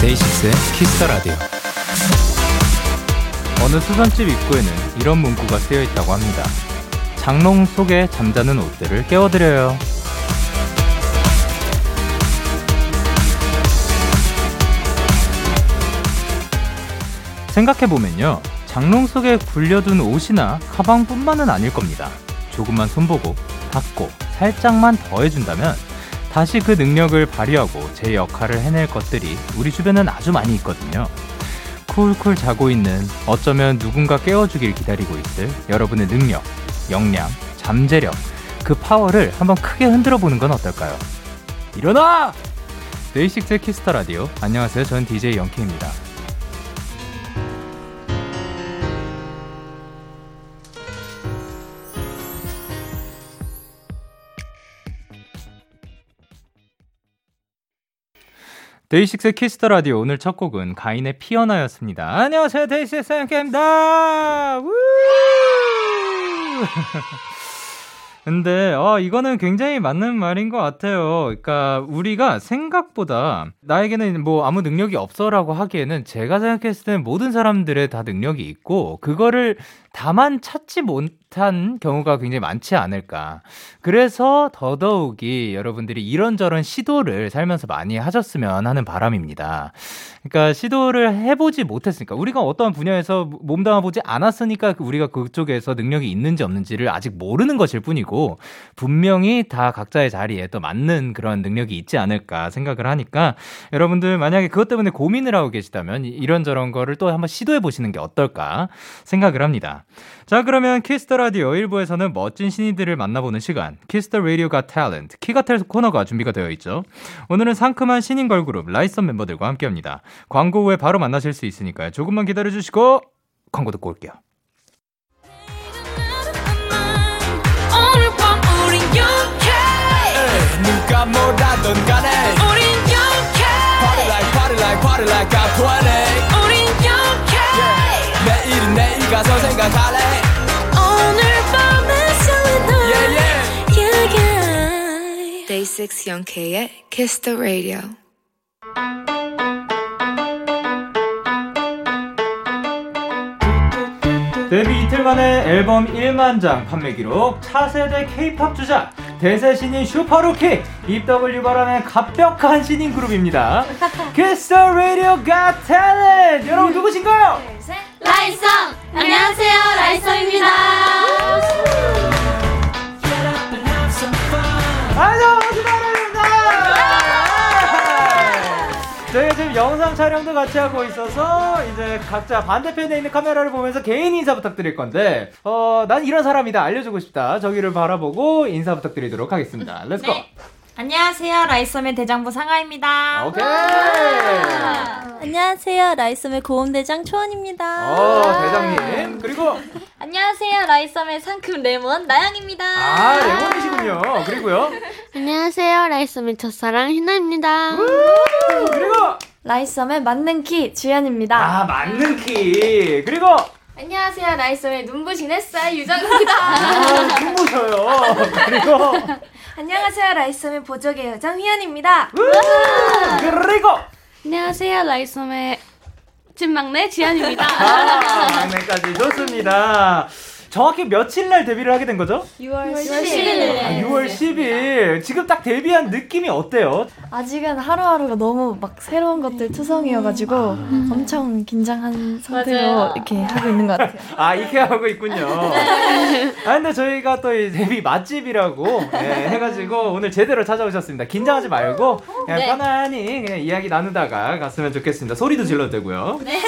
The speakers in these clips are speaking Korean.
DAY6의 Kiss the Radio. 어느 수선집 입구에는 이런 문구가 쓰여 있다고 합니다. 장롱 속에 잠자는 옷들을 깨워드려요. 생각해보면요. 장롱 속에 굴려둔 옷이나 가방뿐만은 아닐 겁니다. 조금만 손보고, 닦고, 살짝만 더해준다면 다시 그 능력을 발휘하고 제 역할을 해낼 것들이 우리 주변엔 아주 많이 있거든요. 쿨쿨 자고 있는 어쩌면 누군가 깨워주길 기다리고 있을 여러분의 능력, 역량, 잠재력, 그 파워를 한번 크게 흔들어 보는 건 어떨까요? 일어나! DAY6의 Kiss the Radio. 안녕하세요. 전 DJ Young K입니다. DAY6의 Kiss the Radio 오늘 첫 곡은 가인의 피어나였습니다. 안녕하세요. DAY6 쌤입니다. 근데 어 이거는 굉장히 맞는 말인 것 같아요. 그러니까 우리가 생각보다 나에게는 뭐 아무 능력이 없어라고 하기에는 제가 생각했을 때는 모든 사람들의 다 능력이 있고 그거를 다만 찾지 못한 경우가 굉장히 많지 않을까. 그래서 더더욱이 여러분들이 이런저런 시도를 살면서 많이 하셨으면 하는 바람입니다. 그러니까 시도를 해보지 못했으니까 우리가 어떠한 분야에서 몸담아보지 않았으니까 우리가 그쪽에서 능력이 있는지 없는지를 아직 모르는 것일 뿐이고 분명히 다 각자의 자리에 또 맞는 그런 능력이 있지 않을까 생각을 하니까 여러분들 만약에 그것 때문에 고민을 하고 계시다면 이런저런 거를 또 한번 시도해 보시는 게 어떨까 생각을 합니다. 자, 그러면 Kiss the Radio 1부에서는 멋진 신인들을 만나보는 시간, Kiss the Radio Got Talent, 키갓탤 코너가 준비가 되어 있죠. 오늘은 상큼한 신인 걸그룹 라이선 멤버들과 함께 합니다. 광고 후에 바로 만나실 수 있으니까요. 조금만 기다려 주시고 광고 듣고 올게요. 누가 뭐라던 간에 우린 영케 Party like party like party like I'm 20 우린 영케 내일은 내일 가서 생각할래 오늘 밤에 설레는 yeah, yeah. yeah, yeah. Day 6 Young K의 Kiss the Radio 데뷔 이틀 만에 앨범 1만 장 판매 기록, 차세대 케이팝 주자, 대세 신인 super rookie, 입덕을 유발하는 갓벽한 신인 그룹입니다. Kiss the Radio Got Talent! 여러분 누구신가요? 라이썸! 안녕하세요, 라이썸입니다. 영상 촬영도 같이 하고 있어서 이제 각자 반대편에 있는 카메라를 보면서 개인 인사 부탁드릴 건데 어, 난 이런 사람이다 알려주고 싶다 저기를 바라보고 인사 부탁드리도록 하겠습니다. Let's go! 네. 안녕하세요, 라이썸의 대장부 상아입니다. 오케이! 안녕하세요. 라잇썸의 고음대장 초원입니다. 어, 대장님. 그리고, 안녕하세요, 라잇썸의 상큼 레몬 나영입니다. 아, 레몬이시군요. 그리고요. 안녕하세요. 라잇썸의 첫사랑 히나입니다. 그리고, 라잇썸의 만능 키 주현입니다. 아, 만능 키. 그리고, 안녕하세요. 라잇썸의 눈부신 햇살 유정입니다. 아, 눈부셔요. 그리고, 안녕하세요. 라잇썸의 보조개 요정 휘연입니다. 그리고, 안녕하세요. 라이썸의 찐막내 지안입니다. 아, 막내까지 좋습니다. 정확히 며칠 날 데뷔를 하게 된 거죠? 6월 10일. 아, 6월 10일. 지금 딱 데뷔한 느낌이 어때요? 아직은 하루하루가 너무 막 새로운 것들 투성이어가지고 엄청 긴장한 상태로 맞아요. 이렇게 하고 있는 것 같아요. 아, 이렇게 하고 있군요. 아, 근데 저희가 또 이 데뷔 맛집이라고 예, 해가지고 오늘 제대로 찾아오셨습니다. 긴장하지 말고 그냥 네. 편안히 그냥 이야기 나누다가 갔으면 좋겠습니다. 소리도 질러도 되고요. 네.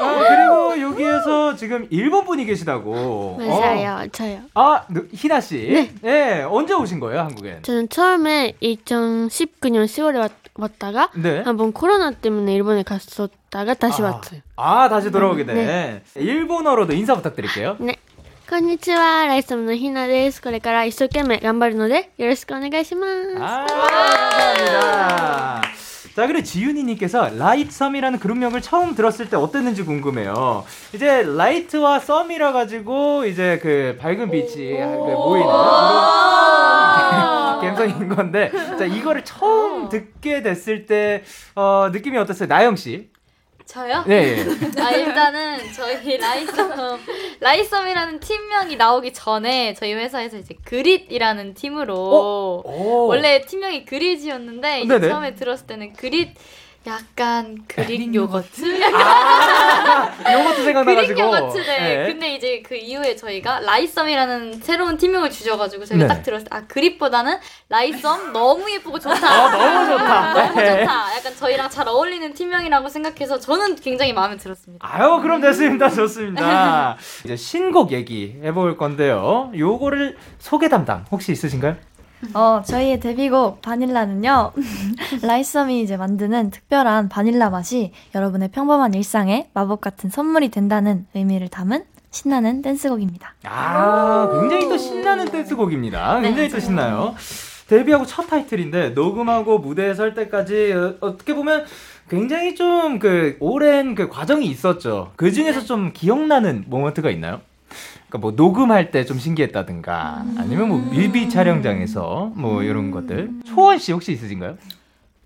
아, 그리고 여기에서 지금 일본 분이 계시다고. 맞아요. 저요. 어. 아, 누- 희나 씨. 네. 언제 오신 거예요, 한국에? 저는 처음에 2019년 10월에 왔, 왔다가 네. 한번 코로나 때문에 일본에 갔었다가 다시 아, 왔어요. 아, 다시 돌아오게 돼. 네. 일본어로도 인사 부탁드릴게요. 네. こんにちは、ライソムのひなです。これから一生懸命頑張るので、よろしくお願いします。 아, 감사합니다. 자, 그리고 지윤이님께서 라잇썸이라는 그룹명을 처음 들었을 때 어땠는지 궁금해요. 이제 light와 sum이라 가지고 이제 그 밝은 빛이 그 모이는 감성인 건데, 자 이거를 처음 듣게 됐을 때 어, 느낌이 어땠어요, 나영 씨? 저요? 네. 아 일단은 저희 라잇썸 라잇썸이라는 팀명이 나오기 전에 저희 회사에서 이제 그릿이라는 팀으로 오. 원래 팀명이 그릿이었는데. 처음에 들었을 때는 그릿 약간 그릭 요거트 아, 그릭 생각나가지고. 요거트 네. 네. 근데 이제 그 이후에 저희가 라잇썸이라는 새로운 팀명을 주셔가지고 저희가 네. 딱 들었을 때 아 그릿보다는 라잇썸 너무 예쁘고 좋다 아, 너무 좋다. 너무 네. 좋다 약간 저희랑 잘 어울리는 팀명이라고 생각해서 저는 굉장히 마음에 들었습니다. 아유, 그럼 됐습니다. 좋습니다. 이제 신곡 얘기 해볼 건데요. 요거를 소개 담당 혹시 있으신가요? 어, 저희의 데뷔곡 바닐라는요. 라이썸이 이제 만드는 특별한 바닐라 맛이 여러분의 평범한 일상에 마법 같은 선물이 된다는 의미를 담은 신나는 댄스곡입니다. 아, 굉장히 또 신나는 댄스곡입니다. 굉장히 또 신나요. 데뷔하고 첫 타이틀인데 녹음하고 무대에 설 때까지 어, 어떻게 보면 굉장히 좀 그 오랜 그 과정이 있었죠. 그 중에서 좀 기억나는 모먼트가 있나요? 그러니까 뭐 녹음할 때 좀 신기했다든가 아니면 뭐 뮤비 촬영장에서 뭐 이런 것들. 초원 씨 혹시 있으신가요?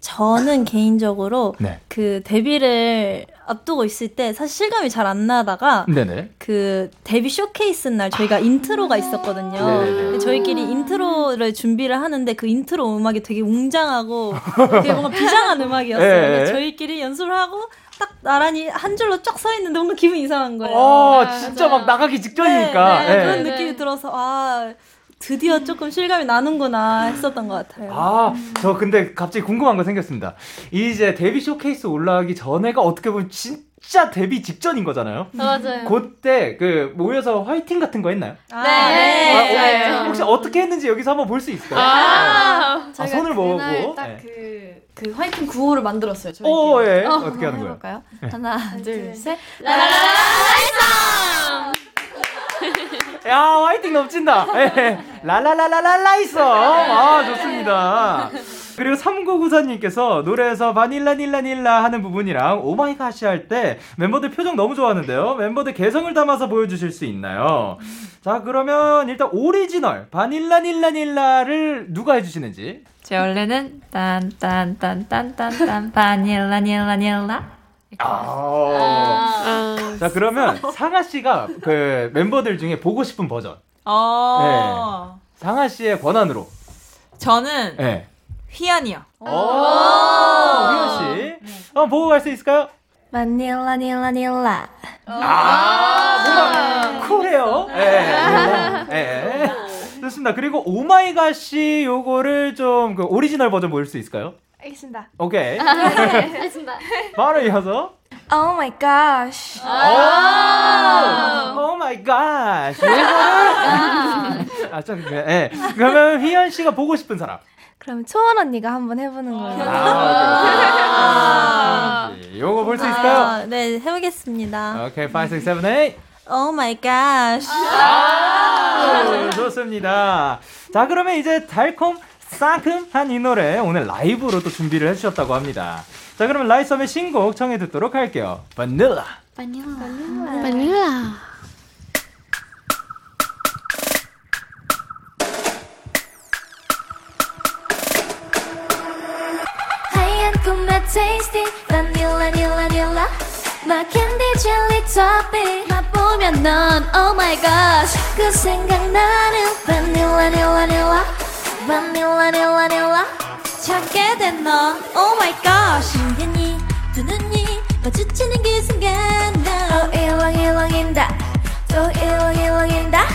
저는 개인적으로 네. 그 데뷔를 앞두고 있을 때 사실 실감이 잘 안 나다가 네네. 그 데뷔 쇼케이스 날 저희가 인트로가 있었거든요. 네네네. 근데 저희끼리 인트로를 준비를 하는데 그 인트로 음악이 되게 웅장하고 되게 뭔가 비장한 음악이었어요. 네. 저희끼리 연습을 하고 딱 나란히 한 줄로 쫙 서 있는데 뭔가 기분 이상한 거예요. 어, 진짜 막 나가기 직전이니까. 네, 네, 예. 그런 느낌이 들어서 아 드디어 조금 실감이 나는구나 했었던 것 같아요. 아, 저 근데 갑자기 궁금한 거 생겼습니다. 이제 데뷔 쇼케이스 올라가기 전에가 어떻게 보면 진 짜 데뷔 직전인 거잖아요. 맞아요. 그때 그 모여서 화이팅 같은 거 했나요? 아, 네. 아, 네. 혹시, 혹시 어떻게 했는지 여기서 한번 볼 수 있을까요? 아. 아, 손을 모으고. 그날 네. 딱그 그 화이팅 구호를 만들었어요. 저희. 오, 예. 어, 떻게 하는 거예요? 하나, 둘, 셋. 야, 화이팅 넘친다. 예. 라라라라라라 있어. 아, 좋습니다. 그리고 3994님께서 노래에서 바닐라 닐라 닐라 하는 부분이랑 oh my gosh 할 때 멤버들 표정 너무 좋아하는데요. 멤버들 개성을 담아서 보여주실 수 있나요? 자, 그러면 일단 오리지널 바닐라 닐라 닐라를 누가 해주시는지. 제 원래는 딴딴딴딴딴딴 바닐라 닐라 닐라 아. 아, 자, 그러면 상아 씨가 그 멤버들 중에 보고 싶은 버전. 어. 상아 씨의 권한으로. 저는 예. 휘연이요. 오, 휘연 씨. 한번 보고 갈 수 있을까요? 바닐라 닐라 닐라. 아, 뭔가 쿨해요. 예. 예. 예. 좋습니다. 그리고 oh my gosh 요거를 좀 그 오리지널 버전 보일 수 있을까요? 알겠습니다. 오케이. 알겠습니다. 바로 이어서. Oh my gosh. Oh my gosh. 요거를 아, 참, 그, 예. 그러면 휘연 씨가 보고 싶은 사람. 그럼 초원 언니가 한번 해보는 걸로. 아, 오케이. 오케이. 요거 볼 수 있을까요? 아, 네 해보겠습니다. 오케이, 5, 6, 7, 8. Oh my gosh. 아, 좋습니다. 자, 그러면 이제 달콤 싸금한 이 노래 오늘 라이브로 또 준비를 해주셨다고 합니다. 자, 그러면 라이썸의 신곡 청해 듣도록 할게요. 바닐라. 바닐라. 하얀 tasty. 바닐라 닐라 닐라 나 캔디 젤리 토핑 맛보면 넌 oh my gosh. 그 생각나는 바닐라 닐라 닐라 바닐라 닐라 닐라 찾게 된넌 oh my gosh. 신기니 두 눈이 마주치는 그 순간 너 oh, 일렁일렁인다. 또 일렁일렁인다.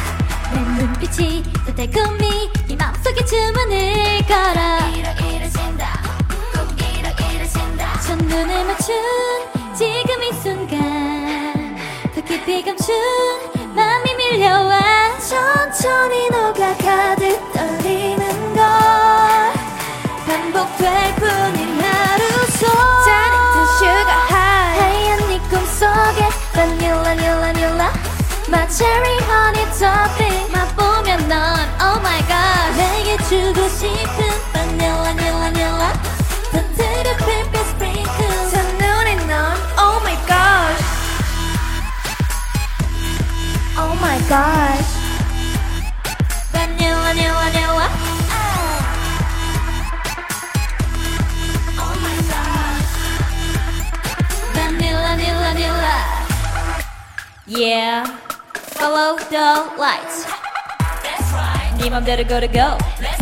내 눈빛이 또 달콤히 이 맘속에 주문을 걸어 눈을 맞춘 지금 이 순간 더 깊이 감춘 맘이 밀려와 천천히 녹아 가득 떨리는 걸 반복될 뿐인 하루 속 짜릿한 sugar high. 하얀 네 꿈속에 바닐라 닐라 닐라. My cherry honey gosh. Vanilla, vanilla, vanilla. Oh. my gosh. Vanilla, vanilla, vanilla. Yeah. Follow the lights. That's right. Name of there Better go to go. Let's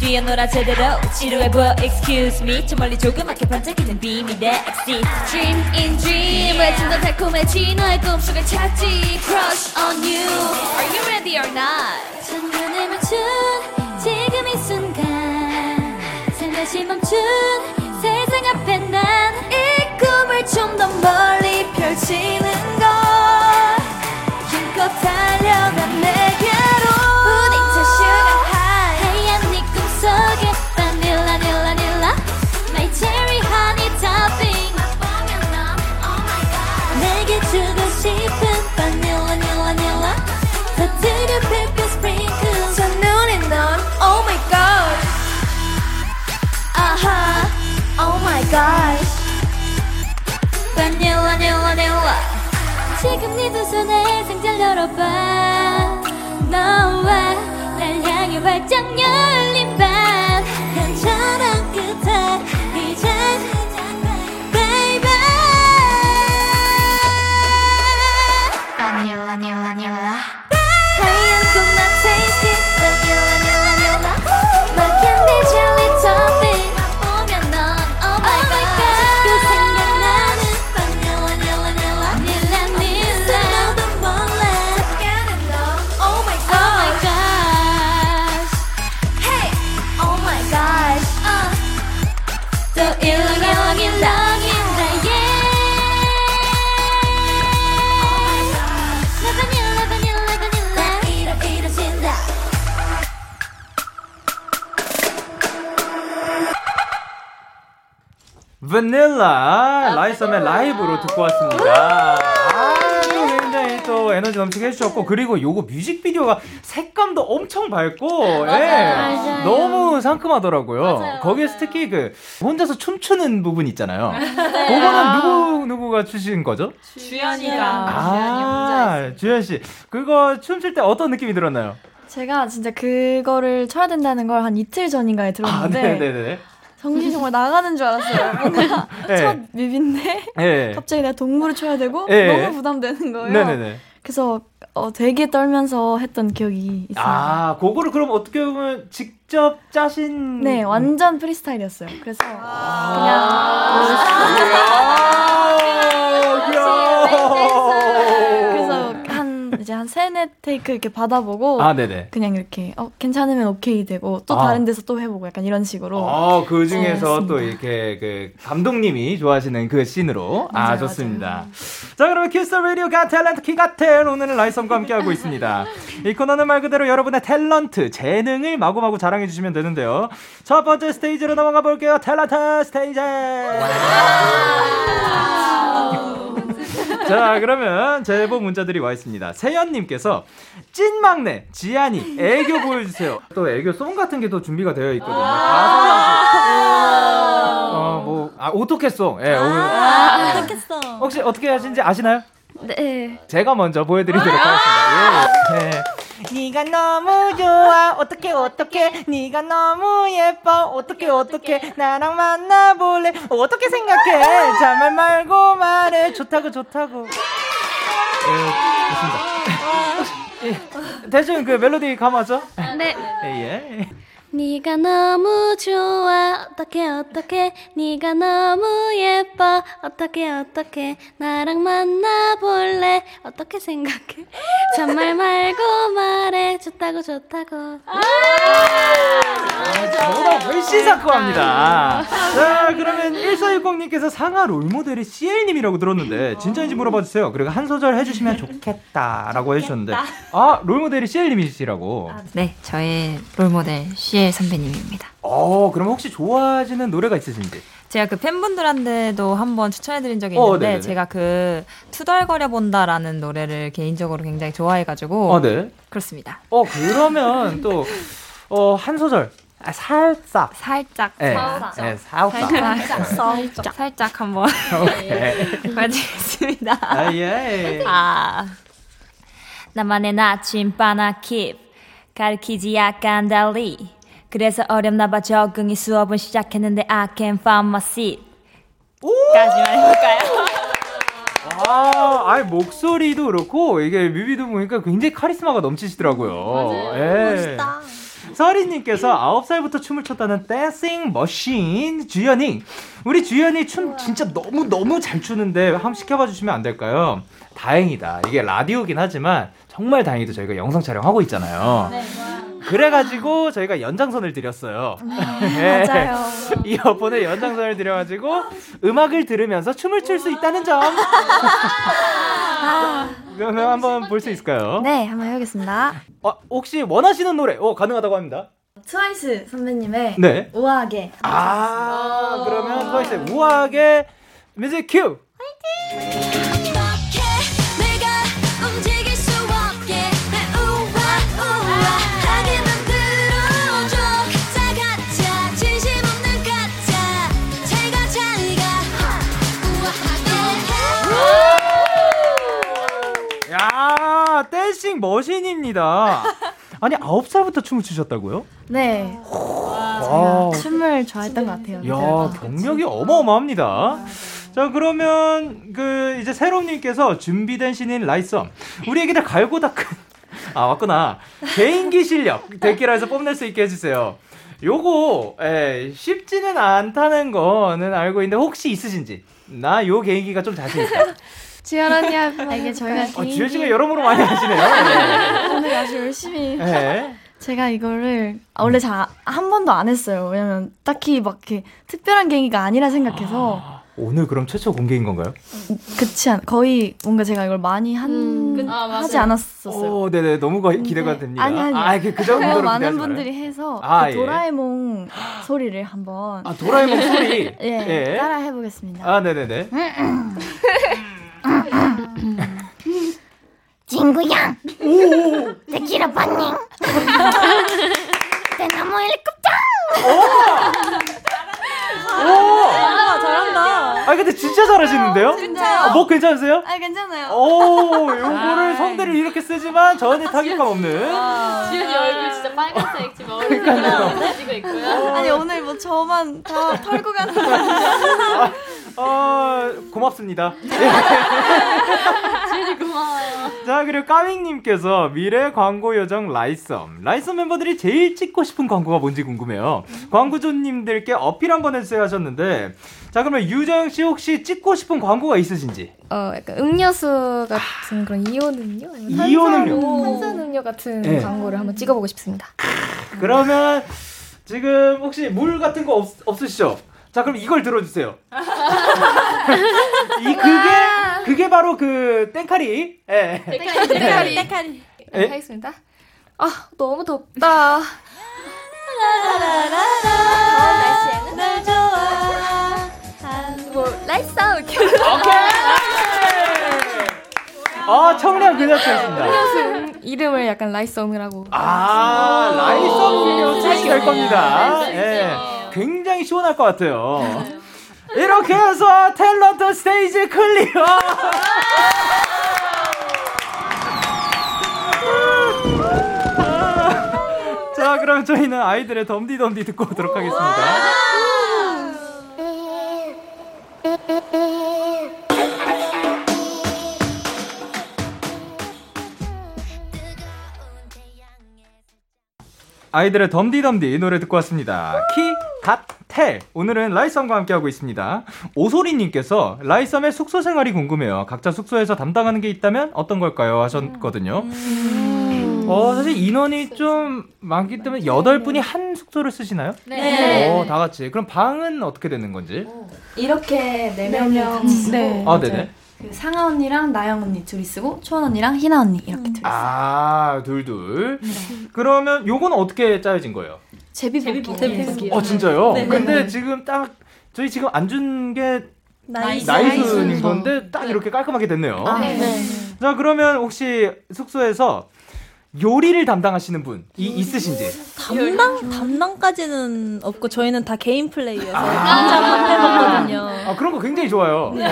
뒤에 놀아 제대로 지루해 보여. Excuse me. 저 멀리 조그맣게 반짝이는 비밀의 엑시 Dream in dream. 더 달콤해지 너의 꿈속을 찾지. Crush on you. Are you ready or not? 첫눈을 맞춘 지금 이 순간. 잠시 멈춘 세상 앞에 난 이 꿈을 좀 더 멀리 펼치는 걸. 힘껏 달려가 oh gosh vanilla vanilla vanilla 지금 네두 손에 상자를 열어봐 너와 날 향해 활짝 바닐라 라이썸의 라이브로 듣고 왔습니다. 아주 굉장히 또 에너지 넘치게 해주셨고 그리고 요거 뮤직비디오가 색감도 엄청 밝고 예, 맞아요. 너무 상큼하더라고요. 거기에서 특히 그 혼자서 춤추는 부분 있잖아요. 그거는 누구 누구가 추신 거죠? 주연이가 아 주현 씨 그거 춤출 때 어떤 느낌이 들었나요? 제가 진짜 그거를 쳐야 된다는 걸 한 이틀 전인가에 아 들었는데 네네네. 정신 정말 나가는 줄 알았어요. 뭔가 네. 첫 뮤비인데 네. 갑자기 내가 동물을 쳐야 되고 네. 너무 부담되는 거예요. 네네네. 그래서 어, 되게 떨면서 했던 기억이 있어요. 아 그거를 그럼 어떻게 보면 직접 짜신 네, 완전 프리스타일이었어요. 그래서 그냥 그래서 한 이제 한 세네 테이크 이렇게 받아보고 아 네네. 그냥 이렇게 어, 괜찮으면 오케이 되고 또 아. 다른 데서 또 해보고 약간 이런 식으로 어, 그 중에서 네, 또. 이렇게 그 감독님이 좋아하시는 그 씬으로 아 맞아요, 좋습니다. 자 그러면 키스 라디오 갓 탤런트 키갓탤 오늘은 라잇썸과 함께하고 있습니다. 이 코너는 말 그대로 여러분의 탤런트 재능을 마구마구 자랑해 주시면 되는데요. 첫 번째 스테이지로 넘어가 볼게요. 탤런트 스테이지. 자 그러면 제보 문자들이 와 있습니다. 세연님께서 찐 막내 지안이 애교 보여주세요. 또 애교 송 같은 게 또 준비가 되어 있거든요. 어뭐 아, 오토캐송. 예. 오늘 아, 어떻겠어. 혹시 어떻게 하시는지 아시나요? 네. 제가 먼저 보여드리도록 하겠습니다. 예. 예. 네가 너무 좋아 어떻게 어떻게 네가 너무 예뻐 어떻게 어떻게 나랑 만나볼래 어떻게 생각해 자말 말고 말해 좋다고 좋다고 예, 좋습니다. 예, 대충 그 멜로디 감아죠? 네. 예, 예. 네가 너무 좋아. 어떻게 어떻게 네가 너무 예뻐. 어떻게 어떻게 나랑 만나볼래? 어떻게 생각해? 잔말 말고 말해. 좋다고 좋다고. 저보다 훨씬 상큼합니다. 자, 그러면 1460님께서 상하 롤모델이 CL님이라고 들었는데, 진짜인지 물어봐 주세요. 그리고 한 소절 해주시면 좋겠다라고 해주셨는데, 아, 롤모델이 CL님이시라고. 네, 저의 롤모델 CL 선배님입니다. 어, 그럼 혹시 좋아하시는 노래가 있으신지? 제가 그 팬분들한테도 한번 추천해드린 적이 어, 있는데 네네네. 제가 그 투덜거려 본다라는 노래를 개인적으로 굉장히 좋아해가지고 어, 네. 그렇습니다. 어, 그러면 또, 어, 한 소절. 아, 살짝. 살짝 예, 살짝 예, 살짝. 살짝 살짝 살짝 한번. 보여드리겠습니다. 아, 예. 아. 나만의 나침반 아 킵 가르키지 약간 달리 그래서 어렵나봐 적응이 수업은 시작했는데 I can find my seat 까지만 해볼까요? 아, 아이 목소리도 그렇고 이게 뮤비도 보니까 굉장히 카리스마가 넘치시더라고요. 맞아요. 예. 멋있다. 서리님께서 9살부터 춤을 췄다는 댄싱 머신 주연이 우리 주연이 춤 진짜 너무 너무 잘 추는데 한번 시켜봐 주시면 안 될까요? 다행이다. 이게 라디오긴 하지만 정말 다행히도 저희가 영상 촬영하고 있잖아요. 네, 그래가지고 저희가 연장선을 드렸어요. 네, 맞아요. 이어폰에 연장선을 드려가지고 음악을 들으면서 춤을 출 수 있다는 점. 그러면 한번 볼 수 있을까요? 네, 한번 해보겠습니다. 어, 혹시 원하시는 노래 어, 가능하다고 합니다. 트와이스 선배님의 네. 우아하게. 아, 그러면 트와이스의 우아하게 뮤직 큐. 야, 댄싱 머신입니다. 아니, 9살부터 춤을 추셨다고요? 네. 와. 춤을 좋아했던 것 같아요. 야, 경력이 어마어마합니다. 자, 그러면 그 이제 새롬님께서 준비된 신인 라이썸 우리 애기들 갈고 닦은 아 맞구나 개인기 실력 데키라에서 뽐낼 수 있게 해주세요. 요거 에, 쉽지는 않다는 거는 알고 있는데 혹시 있으신지 나 요 개인기가 좀 자신 있다. 언니한테 아, 이게 저희가 어, 지현 씨가 여러모로 많이 하시네요. 네. 오늘 아주 열심히. 네. 제가 이거를 아, 원래 잘 한 번도 안 했어요. 왜냐면 딱히 막 이렇게 특별한 계기가 아니라 생각해서. 아, 오늘 그럼 최초 공개인 건가요? 그치 않 거의 뭔가 제가 이걸 많이 한 음, 아, 하지 않았었어요. 오, 네네 너무 거- 기대가 됩니다. 아니 아니. 아, 그, 그 정도로 너무 많은 기대하지 분들이 말아요. 해서 아, 그 예. 도라에몽 소리를 한번 아 도라에몽 소리. 예, 따라 해보겠습니다. 아 네네네. 친구야 데키라 반ning 내 나무 헬리콥터 잘한다, 잘한다. 아 근데 진짜 잘하시는데요? 진짜요? 아, 뭐 괜찮으세요? 아 괜찮아요. 오, 요거를 성대를 이렇게 쓰지만 전혀 타격감 없는. 지현이 얼굴 진짜 빨간색 지금 얼굴이 지고 있고요. 아니 오늘 뭐 저만 다 털고 가는 거 아니야? 어, 고맙습니다. 지현이 고마워요. 자, 그리고 까밍님께서 미래 광고 요정 라이썸. 라이썸 멤버들이 제일 찍고 싶은 광고가 뭔지 궁금해요. 광고주님들께 어필 한번 해주세요 하셨는데, 자, 그러면 유정 씨 혹시 찍고 싶은 광고가 있으신지? 어, 약간 음료수 같은 그런 이온 음료? 이온 음료. 탄산 음료 같은 네. 광고를 한번 찍어보고 싶습니다. 그러면 지금 혹시 물 같은 거 없, 없으시죠? 자, 그럼 이걸 들어주세요. 이 그게 그게 바로 그 땡카리. 예. 땡카리, 땡카리. 땡카리. 예? 하겠습니다. 아, 너무 덥다. 더운 날씨에는 날 좋아. 뭐, 라이싸 이렇게. 아, 청량 그 자체였습니다. 이름을 약간 라잇썸이라고. 아, 라잇썸 음료수 될 겁니다. 예. 굉장히 시원할 것 같아요. 이렇게 해서 탤런트 스테이지 clear! 자, 그럼 저희는 아이들의 덤디덤디 듣고 오도록 하겠습니다. 아이들의 덤디덤디 노래 듣고 왔습니다. 키, 갓, 텔. 오늘은 라이썸과 함께하고 있습니다. 오소리님께서 라이썸의 숙소 생활이 궁금해요. 각자 숙소에서 담당하는 게 있다면 어떤 걸까요? 하셨거든요. 어, 사실 인원이 좀 많기 때문에 여덟 분이 한 숙소를 쓰시나요? 네. 어, 다 같이. 그럼 방은 어떻게 되는 건지? 이렇게 네 같이 쓰고 네. 아, 네네. 그 상아 언니랑 나영 언니 둘이 쓰고 초원 언니랑 희나 언니 이렇게 둘이 아, 둘둘. 그러면 요건 어떻게 짜여진 거예요? 제비뽑기. 어, 진짜요? 네, 네, 근데 네. 지금 딱 저희 지금 안 준 게 nice. Nice인 nice. 건데 딱 이렇게 깔끔하게 됐네요. 아, 네. 자, 그러면 혹시 숙소에서 요리를 담당하시는 분이 있으신지? 담당 담당까지는 없고 저희는 다 개인 플레이여서 각자 밥해 먹거든요. 아 그런 거 굉장히 좋아요. 네.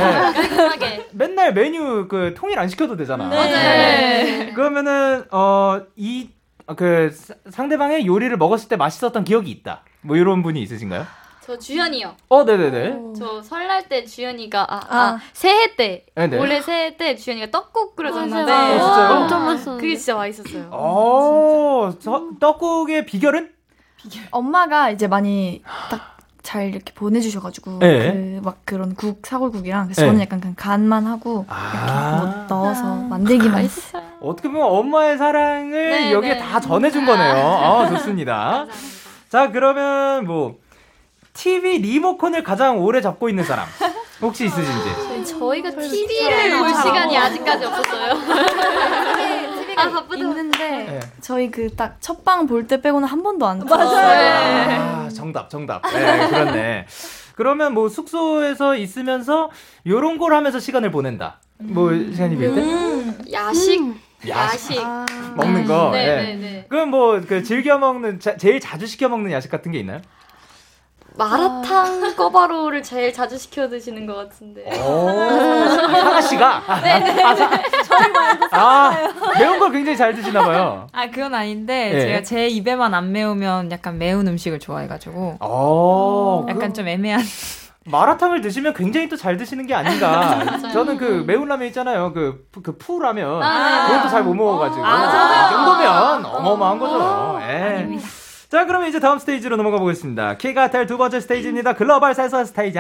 네. 맨날 메뉴 그 통일 안 시켜도 되잖아. 네. 그러면은 어이 그 상대방의 요리를 먹었을 때 맛있었던 기억이 있다. 뭐 이런 분이 있으신가요? 저 주연이요. 어, 네네네. 저 설날 때 주연이가 아, 아. 아, 새해 때 네네. 올해 새해 때 주연이가 떡국 끓여줬는데. 어, 진짜요? 엄청 맛있었는데 그게 진짜 맛있었어요. 어, 저, 떡국의 비결은? 엄마가 이제 많이 딱 잘 이렇게 보내주셔가지고 네. 그막 그런 국 사골국이랑 그래서 네. 저는 약간 그냥 간만 하고 아. 이렇게 뭐 넣어서 만들기만 했어요. 어떻게 보면 엄마의 사랑을 네, 여기에 네. 다 전해준 거네요. 아, 좋습니다. 자, 그러면 뭐, TV 리모컨을 가장 오래 잡고 있는 사람. 혹시 있으신지? 저희가 TV를 볼 시간이 아직까지 없었어요. 아 바쁘다. 있는데 네. 저희 그 딱 첫 방 볼 때 빼고는 한 번도 안 맞아요. 들었어요. 아, 정답, 정답. 네, 그렇네. 그러면 뭐 숙소에서 있으면서 요런 걸 하면서 시간을 보낸다. 뭐 시간이 빌 때? 음, 야식 야식. 야식 먹는 거. 네, 예. 네, 네. 그럼 뭐 그 즐겨 먹는 자- 제일 자주 시켜 먹는 야식 같은 게 있나요? 마라탕 꿔바로우를 제일 자주 시켜 드시는 것 같은데. 오, 하나 씨가 네네. 아, 사- 아, 매운 걸 굉장히 잘 드시나 봐요. 아 그건 아닌데 예. 제가 제 입에만 안 매우면 약간 매운 음식을 좋아해가지고 어, 약간 좀 애매한 마라탕을 드시면 굉장히 또 잘 드시는 게 아닌가. 저는 그 매운 라면 있잖아요. 그, 그 푸라면. 아, 네. 그것도 잘 못 먹어가지고. 아. 이 정도면 어마어마한 거죠. 예. 자, 그러면 이제 다음 스테이지로 넘어가 보겠습니다. 키가 될두 번째 스테이지입니다. 글로벌 센서 스테이지.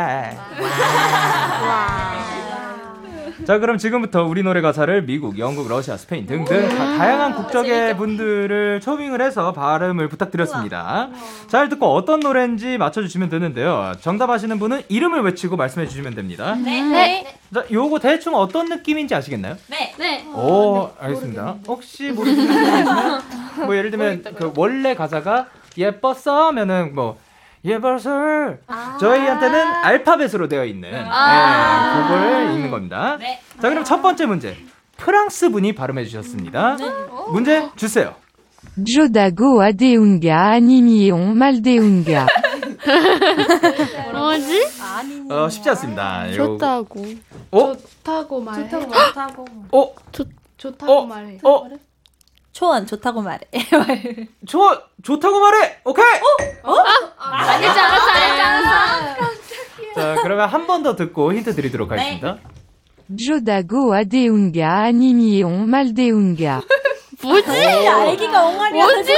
자, 그럼 지금부터 우리 노래 가사를 미국, 영국, 러시아, 스페인 등등 다, 다양한 국적의 분들을 초빙을 해서 발음을 부탁드렸습니다. 잘 듣고 어떤 노래인지 맞춰주시면 되는데요. 정답 아시는 분은 이름을 외치고 말씀해 주시면 됩니다. 네. 네. 자, 요거 대충 어떤 느낌인지 아시겠나요? 네. 네. 오, 알겠습니다. 혹시 모르시는 분 계시면 뭐 예를 들면 그 원래 가사가 예뻤어면은 뭐 예뻤어 저희한테는 알파벳으로 되어 있는 아. 네, 그걸 읽는 겁니다. 자, 그럼 첫 번째 문제. 프랑스 분이 발음해 주셨습니다. 문제 주세요. Jodago adeunga animion maldeunga. 뭐지? 어, 쉽지 않습니다. 요- 좋다고. 어? 좋다고 말해. 좋다고 좋다고. 어? 좋 좋다고 어? 말해. 어? 초원 좋다고 말해. 좋아, 좋다고 말해. 오케이. 어? 알겠지 알았어 알겠지 알았어. 자, 그러면 한 번 더 듣고 힌트 드리도록 하겠습니다. 좋다고 하든가 아니면 말든가. 뭐지? 알기가 옹알이 뭐지?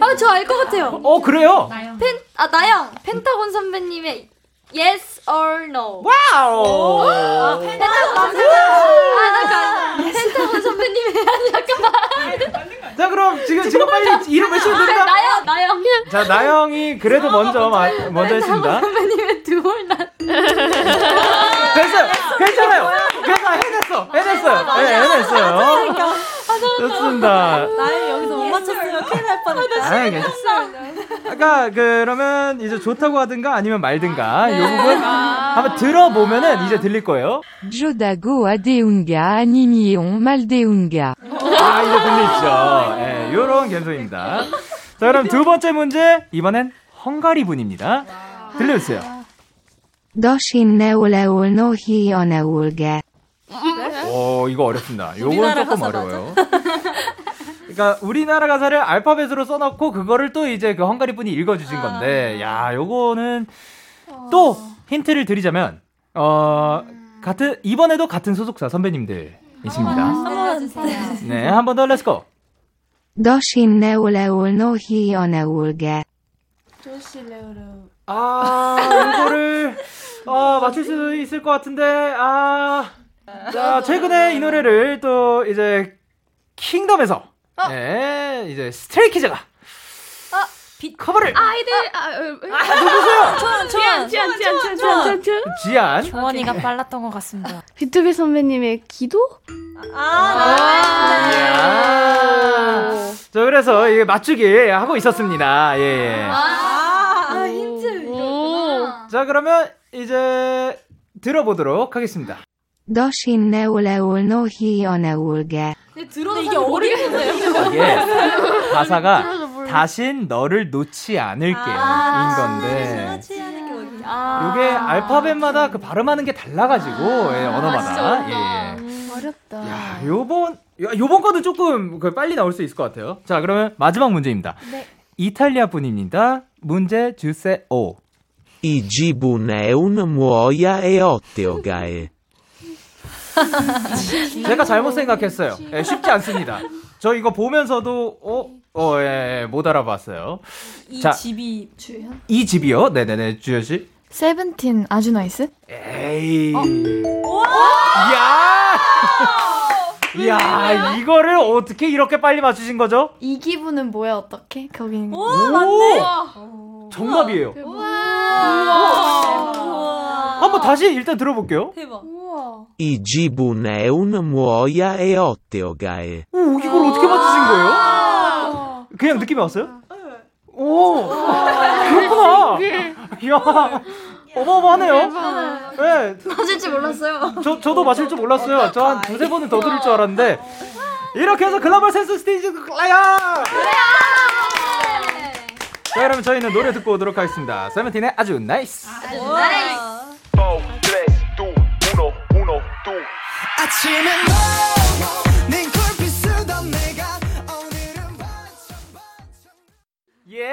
아, 저 알 것 같아요. 어, 그래요? 펜, 아, 나영. 펜타곤 선배님의 Yes or No. 와우. 아, 펜타곤 선배님. 아, 나 그, 펜타곤 선배님의, 아니, 잠깐만. 자, 그럼 지금 지금 빨리 이름 외치면 됩니다. 나영, 나영. 자, 나영이 그래도 먼저 마, 먼저 했습니다. 선배님의 두올난. 됐어요. 괜찮아요. 괜찮아. 해냈어. 해냈어요. 네, 해냈어요. 좋습니다. 나는 여기서 못 맞췄으면 큰일 날 뻔했다. 아, 괜찮습니다. 아까 그러면 이제 좋다고 하든가 아니면 말든가 이 부분 한번 들어보면은 이제 들릴 거예요. Jodago adeunga animion maldeunga. 아, 이제 들리죠. 예, 요런 감성입니다. 자, 그럼 두 번째 문제 이번엔 헝가리 분입니다. 들려주세요. Dasin neoleol no hi aneulge. 오, 이거 어렵습니다. 요건 조금 가사 어려워요. 그러니까 우리나라 가사를 알파벳으로 써놓고 그거를 또 이제 그 헝가리 분이 읽어주신 건데, 야, 요거는 또 힌트를 드리자면, 어, 같은 이번에도 같은 소속사 선배님들이십니다. 한번 네, 한 번 더 let's go. 다신 너를 놓지 않을게. 아, 이거를 어, 맞출 수 있을 것 같은데, 아, 자, 최근에 이 노래를 또 이제 킹덤에서, 네, 이제 스트레이키즈가 커버를 아이들, 아, 누구세요? 초원 초원 지안 지안 지안 지안 지안. 지안. 주원이가 빨랐던 것 같습니다. 비투비 선배님의 기도? 아, 이야. 자, 그래서 이게 맞추기 하고 있었습니다. 예, 예. 아, 힌트. 자, 그러면 이제 들어보도록 하겠습니다. Dasin neoleol no hi aneulge. 들어도 이게 어리겠는데요? 이게 가사가 다신 너를 놓지 않을게 아, 인 건데 놓지 않을게 어디. 이게 알파벳마다 그 발음하는 게 달라가지고 예, 언어마다 예, 예. 어렵다. 야, 요번 야, 요번 거는 조금 그 빨리 나올 수 있을 것 같아요. 자 그러면 마지막 문제입니다. 네. 이탈리아 분입니다. 문제 주세요. I gibuneun muoia e otteogae. 제가 잘못 생각했어요. 예, 쉽지 않습니다. 저 이거 보면서도 어, 어, 예, 예, 못 알아봤어요. 이 자, 집이 주현? 이 집이요? 네네네, 주현 씨. 세븐틴 아주 nice? 에이. 야! 야, 이거를 어떻게 이렇게 빨리 맞추신 거죠? 이 기분은 뭐야 어떻게? 거긴 오, 맞네. 정답이에요. 우와. 한번 다시 일단 들어볼게요. 대박. Gibuneun muoia e otteogae. 오, 이걸 어떻게 맞추신 거예요? 그냥 느낌이 왔어요? 오, 그렇구나. 이야, 어마어마하네요. 네, 맞을 줄 몰랐어요. 저, 저도 마실 줄 몰랐어요. 저 한 두세 번은 더 들을 줄 알았는데. 이렇게 해서 글로벌 센스 스테이지 클라야! 자, 그러면 저희는 노래 듣고 오도록 하겠습니다. 세븐틴의 아주 나이스. 아침에 너네 내가 오늘은 예!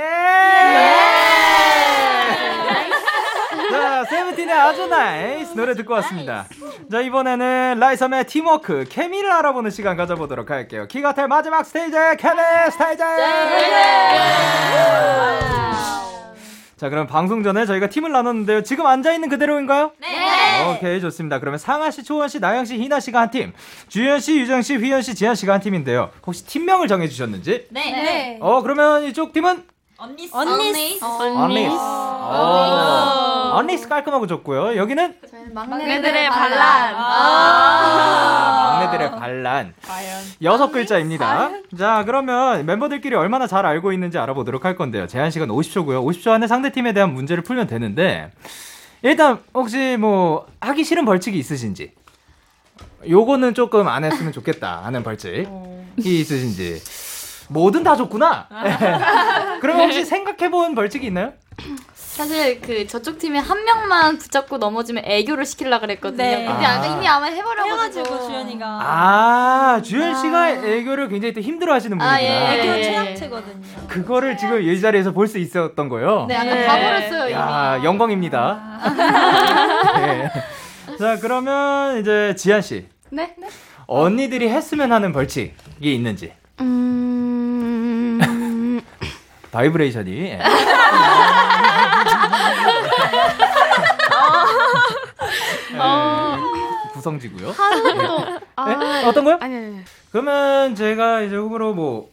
자, 세븐틴의 아주 나이스 노래 듣고 왔습니다. 자, 이번에는 라이썸의 팀워크, 케미를 알아보는 시간 가져보도록 할게요. 키가텔 마지막 스테이지, 케미 스테이지! 자, 그럼 방송 전에 저희가 팀을 나눴는데요. 지금 앉아 있는 그대로인가요? 네! 오케이, 좋습니다. 그러면 상아씨, 초원 씨, 나영 씨, 희나 씨가 한 팀, 주현 씨, 유정 씨, 휘현 씨, 지한씨가 한 팀인데요. 혹시 팀명을 정해 주셨는지? 네. 어, 그러면 이쪽 팀은? 언니스. 언니스. 언니스. 어, 언니스 깔끔하고 좋고요. 여기는? 막내들의 반란. 아, 막내들의 반란. 여섯 글자입니다. 자, 그러면 멤버들끼리 얼마나 잘 알고 있는지 알아보도록 할 건데요. 제한 시간 50초고요. 50초 안에 상대 팀에 대한 문제를 풀면 되는데 일단 혹시 뭐 하기 싫은 벌칙이 있으신지? 요거는 조금 안 했으면 좋겠다 하는 벌칙이 있으신지? 뭐든 다 좋구나. 그럼 혹시 생각해본 벌칙이 있나요? 사실 그 저쪽 팀에 한 명만 붙잡고 넘어지면 애교를 시키려 그랬거든요. 네. 근데 아. 이미 아마 해버려가지고. 해가지고 주현이가. 아, 주현 씨가 애교를 굉장히 또 힘들어 하시는 분이구나. 아, 예. 애교 예. 최약체거든요. 그거를 지금 이 자리에서 볼 수 있었던 거예요. 네, 아까 다 버렸어요 이미. 야, 영광입니다. 네. 자, 그러면 이제 지한 씨. 네? 네? 언니들이 했으면 하는 벌칙이 있는지. 음. 바이브레이션이. 예. 예, 구성지고요. 하루도. 네? 어떤 거요? 아니, 아니. 그러면 제가 이제 후보로 뭐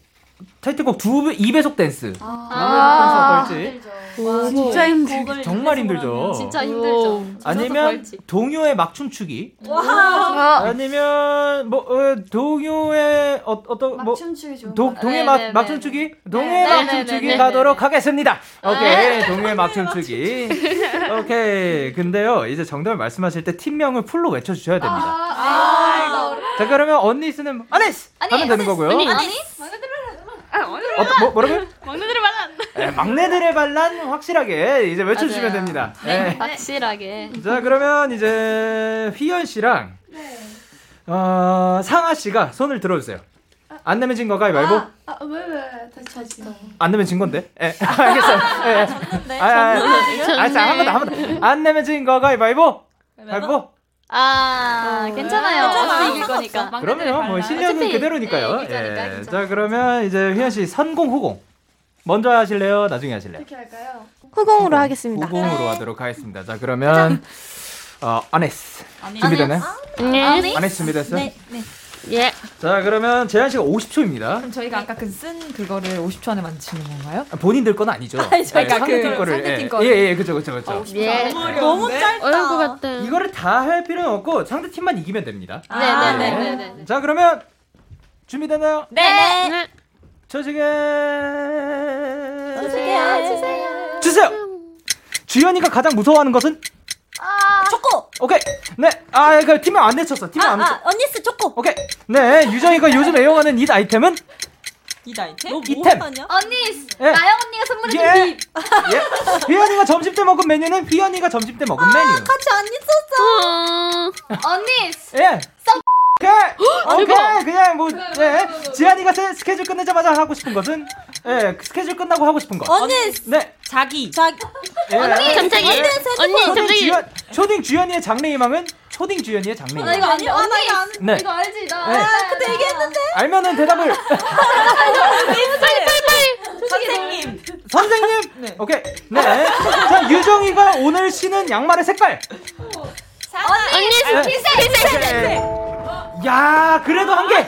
타이틀곡 두 2배속 댄스. 아, 2배속 댄스 어떨지. 와, 진짜 힘들죠. 정말 힘들죠. 진짜 힘들죠. 아니면 동요의 막 춤 추기. 와. 아니면 뭐 어, 동요의 어, 어떤 뭐 춤추기 좋은 도, 네, 막, 네, 막 네. 춤추기? 동요의 네, 막 네, 춤추기 네, 네, 가도록 하겠습니다. 오케이. 동요의 막 춤 추기. 오케이. 근데요, 이제 정답을 말씀하실 때 팀명을 풀로 외쳐 주셔야 됩니다. 아, 자, 그러면 언니 쓰는 아니스! 하면 되는 거고요. 아니? 어떤, 뭐, 뭐라고요? 막내들의 반란. 네, 막내들의 반란 확실하게 이제 외쳐주시면 맞아요. 됩니다. 네, 네. 확실하게. 자, 그러면 이제 휘연 씨랑 어, 상아 씨가 손을 들어주세요. 안 내면 진 거 가위바위보? 아, 왜, 왜? 다시 다시. 안 내면 진 건데. 예, 알겠어요. 예. 네, 아, 아, 아. 아, 자, 한번 더, 한번 더. 안 내면 진 거 가 위바위보? 가위바위보? 아, 괜찮아요. 어차피 이길 거니까. 그럼요. 뭐 실력은 그대로니까요. 네, 예. 자, 그러면 이제 휘연 씨 선공 후공. 먼저 하실래요? 나중에 하실래요? 어떻게 할까요? 후공으로 하겠습니다. 후공으로 하도록 하겠습니다. 자, 그러면 어, 아네스. 준비되나요? 네. 아네스 준비됐어요? 네, 네. 예. 자, 그러면 제한 시간 50초입니다. 그럼 저희가 아까 그 쓴 그거를 50초 안에 맞추는 건가요? 본인들 건 아니죠. 아니, 저희가 상대팀 그 거를. 상대팀 예. 거를. 예, 예, 그죠, 그죠, 그죠. 예. 너무 짧다. 어려울 것 같아. 이거를 다 할 필요는 없고 상대 팀만 이기면 됩니다. 네, 네, 네. 네, 네, 네. 자, 그러면 준비됐나요? 네. 네. 저지게 주세요, 주세요. 주세요. 주연이가 가장 무서워하는 것은 초코. 오케이. 네. 아, 그 팀명 안 내쳤어. 팀명 아, 안 내쳤어. 아, 언니스 초코. 오케이. 네. 유정이가 요즘 애용하는 이 아이템은 이 아이템? 너 이템. 하냐? 언니, 예. 나영 언니가 선물해준 예. 립. 예. 휘연이가 점심 때 먹은 메뉴는 휘연이가 점심 때 먹은 메뉴. 같이 안 있었어. 언니, 예. 썸. 오케이. 오케이. 그냥 뭐 예. 지한이가 세- 스케줄 끝내자마자 하고 싶은 것은 예. 스케줄 끝나고 하고 싶은 거. 언니. 네. 자기. 자기. 예. 언니, 잠자기. 예. 언니, 초딩 잠자기. 주연, 초딩 주연이의 장래 희망은 초딩 주연이의 장래 희망. 나 이거 아니, 언니, 나 이거 안, 네. 이거 알지? 나. 네. 아, 그때 얘기했는데. 알면은 대답을 선생님. 선생님. 오케이. 네. 자 유정이가 오늘 신은 양말의 색깔. 언니, 네. 필살, 오케이. 야 그래도 한 개.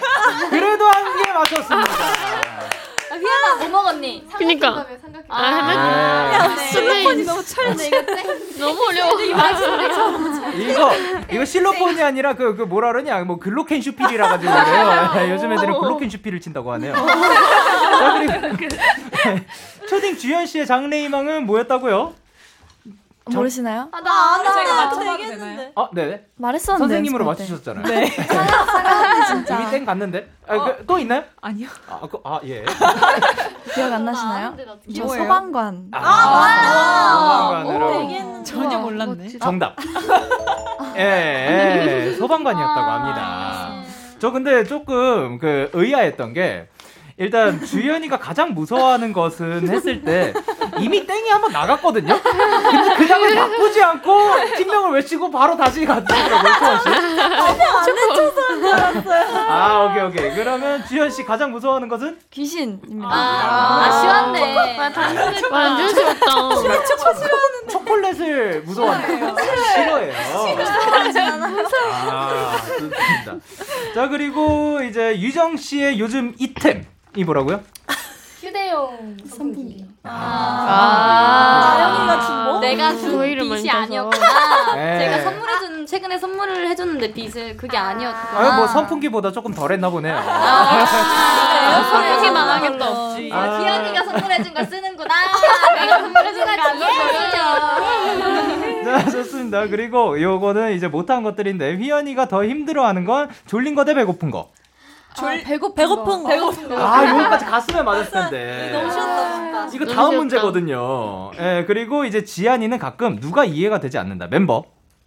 그래도 한 개 맞췄습니다. 휘연아, 뭐 먹었니? 그니까. 아, 아, 야, 네. 슬로폰이 너무 철제. 이거 너무 어려워. 이 이거 이거 실로폰이 아니라 그그 뭐라 그러냐 뭐 글로켄 슈필이라 가지고 그래요. 요즘 애들은 글로켄 슈필을 친다고 하네요. 자 그리고 초딩 주현 씨의 장래 희망은 뭐였다고요? 모르시나요? 아, 나 알아. 제가 나 맞춰봐도 되나요? 아, 네. 말했었는데. 선생님으로. 맞추셨잖아요. 네. 진짜. 이미 땡 갔는데. 아, 그, 또 있나요? 아니요. 아, 그, 아 예. 기억 안 나시나요? 저 뭐예요? 소방관. 아, 소방관으로. 얘기했는데. 전혀 몰랐네. 정답. 예, 예, 소방관이었다고 합니다. 저 근데 조금 그 의아했던 게 일단 주연이가 가장 무서워하는 것은 했을 때 이미 땡이 한번 나갔거든요. 근데 그 장을 바꾸지 않고 팀명을 외치고 바로 다시 가더라고요, 소원 씨. 아, 오케이, 오케이. 그러면 주연 씨 가장 무서워하는 것은? 귀신입니다. 아, 쉬웠네. 완전 싫었다. 초콜릿을 무서워한다. 싫어해요. 아, 좋습니다. 자, 그리고 이제 유정 씨의 요즘 이템이 뭐라고요? 휴대용 선풍기. 아. 나영이가 준 뭐? 내가 준 많이 빚이. 아니었구나. 네. 제가 선물해준 최근에 선물을 해줬는데 빚을 그게 아니었구나. 아유, 뭐 선풍기보다 조금 덜 했나 보네요. 선풍기만 하겠다 아. 없지. 아. 기현이가 선물해준 걸 쓰는구나. 내가 선물해준 거 아니야. 자, 좋습니다. 그리고 요거는 이제 못한 것들인데, 휘연이가 더 힘들어하는 건 졸린 거 대 배고픈 거. 졸 배고 배고픈 거. 배고픈 거. 아, 요거까지 갔으면 맞았을 텐데. 너무 쉬웠다. 이거 다음 문제거든요. 예, 그리고 이제 지안이는 가끔 누가 이해가 되지 않는다. 멤버.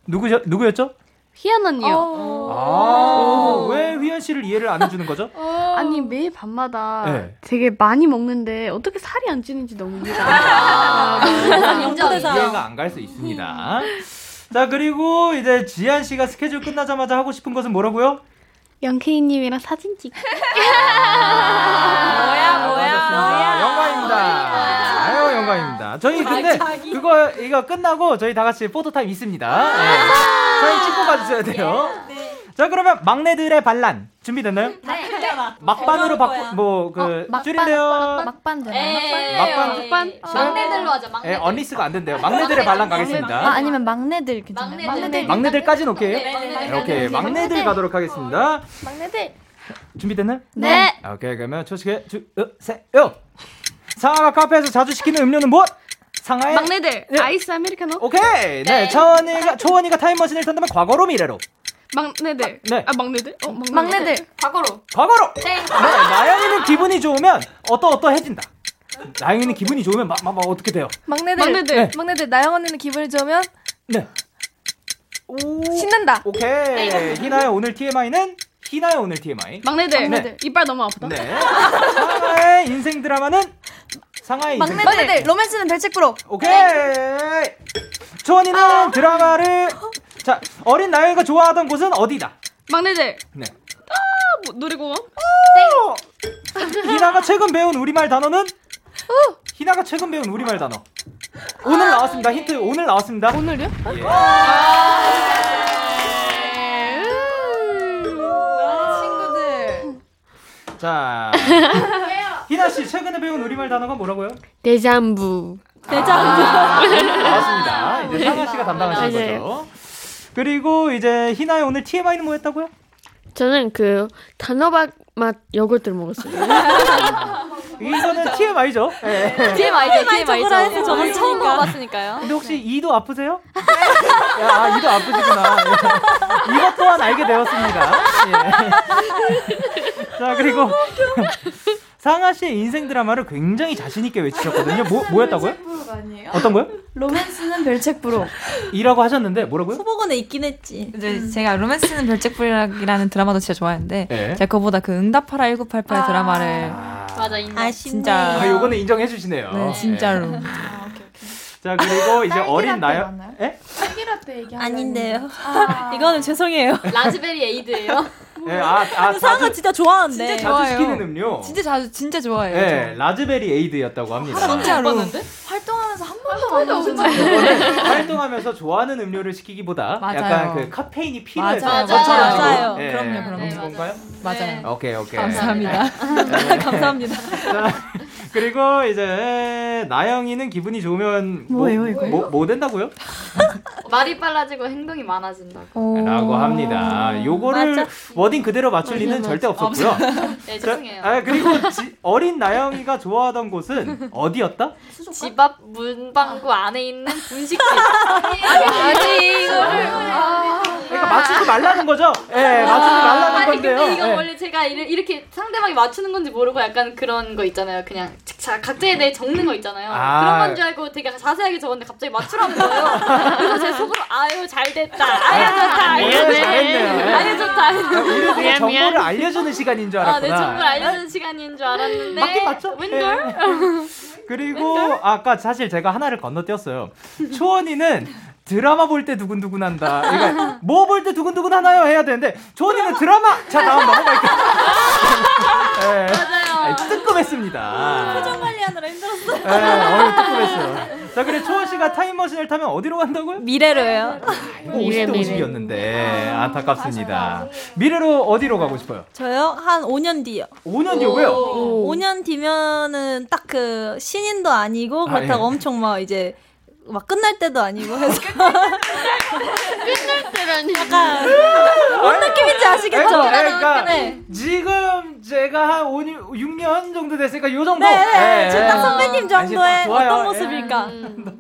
누구죠? 누구였죠? 희연 언니요. 아, 왜 휘연 씨를 이해를 안 해주는 거죠? 아니 매일 밤마다 네. 되게 많이 먹는데 어떻게 살이 안 찌는지 너무 이해가 아, 안 인정. 이해가 안 갈 수 있습니다. 자, 그리고 이제 지안 씨가 스케줄 끝나자마자 하고 싶은 것은 뭐라고요? 영케이님이랑 사진 찍. 뭐야 아, 영광입니다. 아유, 영광입니다. 저희 근데 그거 이거 끝나고 저희 다 같이 포토 타임 있습니다. 네. 저희 찍고 가주셔야 돼요. 자, 그러면 막내들의 반란 준비됐나요? 네. 막반으로 바꾸 뭐그 줄일래요? 막반 되나요? 에이, 막반. 막반? 막내들로 하자, 예, 막내들. 언리스가 안 된대요. 막내들의 반란 아, 가겠습니다. 아니면 막내들 괜찮아요? 막내들. 막내들. 막내들까지는 오케이. 네, 막내들. 오케이, 막내들 가도록 하겠습니다. 막내들. 준비됐나요? 네. 오케이, 그러면 초식에 주, 어, 세, 요. 상하가 카페에서 자주 시키는 음료는 무엇? 상하의 막내들 네. 아이스 아메리카노. 오케이. 네, 초원이가 초원이가 타임머신을 탄다면 과거로 미래로. 막내들. 네. 아 막내들? 어 막내들. 막내들. 과거로. 과거로. 땡. 네, 나영이는 기분이 좋으면 어떠 어떠해진다. 나영이는 기분이 좋으면 막, 막, 막 어떻게 돼요? 막내들. 막내들. 네. 막내들. 나영 언니는 기분이 좋으면 네. 신난다. 오케이. 희나의 오늘 TMI는 희나의 오늘 TMI. 막내들. 네. 이빨 너무 아프다. 네. 상하의 인생 드라마는 상하의 인생 드라마. 막내들. 로맨스는 별책부로. 오케이. 초원이는 드라마를 자 어린 나영이가 좋아하던 곳은 어디다? 막내들. 네. 뭐, 놀이공원? 희나가 최근 배운 우리말 단어는? 희나가 최근 배운 우리말 단어. 오늘 나왔습니다. 힌트 오늘 나왔습니다. 오늘요? 예. 친구들. 자. 희나 씨 최근에 배운 우리말 단어가 뭐라고요? 데잠부. 나왔습니다. 이제 상아 씨가 담당하시는 맞아요. 거죠. 그리고 이제 희나의 오늘 TMI는 뭐였다고요? 저는 그 단호박 맛 요거트를 먹었어요. 이거는 TMI죠. 네. TMI죠, TMI죠. 해서 저는 처음 치니까. 먹어봤으니까요. 근데 혹시 이도 아프세요? 야, 아, 이도 아프시구나. 예. 이것 또한 알게 되었습니다. 예. 자, 그리고 상아 씨의 인생 드라마를 굉장히 자신 있게 외치셨거든요. 뭐 뭐였다고요? 어떤 거요? 로맨스는 별책부록. 이라고 하셨는데 뭐라고요? 후보군에 있긴 했지. 이제 제가 로맨스는 별책부록이라는 드라마도 진짜 좋아했는데 네. 제가 그거보다 그 응답하라 1988 드라마를 맞아 인정. 아쉽네. 진짜 아, 요거는 인정해 주시네요. 네, 진짜로. 예. 자, 그리고 이제 어린 나요. 예? 딸기라떼 얘기 아닌데요. 아. 이거는 죄송해요. 라즈베리 에이드예요. 예, 아, 아, 자주, 진짜 좋아하는데. 진짜 자주 좋아요. 시키는 음료. 진짜 자주 진짜 좋아해요. 예, 라즈베리 에이드였다고 합니다. 진짜로. 활동하면서 한 번도 안 없는데. 이거는 활동하면서 좋아하는 음료를 시키기보다 맞아요. 약간 그 카페인이 필요해서 맞아요, 저처럼 맞아요. 맞아요. 예, 그럼요, 그럼요. 그런 네, 건가요? 맞아요. 오케이, 오케이. 감사합니다. 감사합니다. 자, 그리고 이제 나영이는 기분이 좋으면 뭐, 뭐예요, 이거? 뭐, 뭐 된다고요? 말이 빨라지고 행동이 많아진다고. 라고 합니다. 요거를 맞아. 워딩 그대로 맞출 리는 절대 없었고요. 네 자, 죄송해요. 아, 그리고 지- 어린 나영이가 좋아하던 곳은 어디였다? 집 앞 문방구 안에 있는 분식집. 아니 이거를. 아. 그러니까 맞추지 말라는 거죠? 예, 맞추지 말라는 아니 건데요. 근데 이건 예. 원래 제가 이르- 이렇게 상대방이 맞추는 건지 모르고 약간 그런 거 있잖아요. 그냥 자, 각자에 대해 적는 거 있잖아요. 아. 그런 건 줄 알고 되게 자세하게 적었는데 갑자기 맞추라는 거예요. 그래서 제 속으로 아유 잘 됐다. 아유 좋다. 예. 잘했네요. 예. 아유 좋다. 아, 우리 되게 정보를 알려주는 시간인 줄 아, 네, 알았구나. 정말 알려주는 시간인 줄 알았는데. 맞긴 맞죠? 웬걸? 그리고 아까 사실 제가 하나를 건너뛰었어요. 초원이는 드라마 볼 때 두근두근 한다. 그러니까 뭐 볼 때 두근두근 하나요? 해야 되는데 초원이는 드라마. 자 다음 넘어갈게요. 네. 맞아요. 뜨끔했습니다. 표정 관리하느라 힘들었어. 네, 뜨끔했어요. 자 그래 초원 씨가 타임머신을 타면 어디로 간다고요? 미래로요. 이거 50대 50이었는데 안타깝습니다. 미래로 어디로 가고 싶어요? 저요? 한 5년 뒤요. 5년 뒤요 왜요? 5년 뒤면은 딱 그 신인도 아니고 아, 그렇다고 예. 엄청 막 이제 막 끝날 때도 아니고 해서 끝날 때라니. 약간 뭔 느낌인지 아시겠죠? 그러니까 네. 지금 제가 한 5, 6년 정도 됐으니까 요 정도. 네, 네. 예. 딱 선배님 딱 정도의. 어떤 예. 모습일까? 음.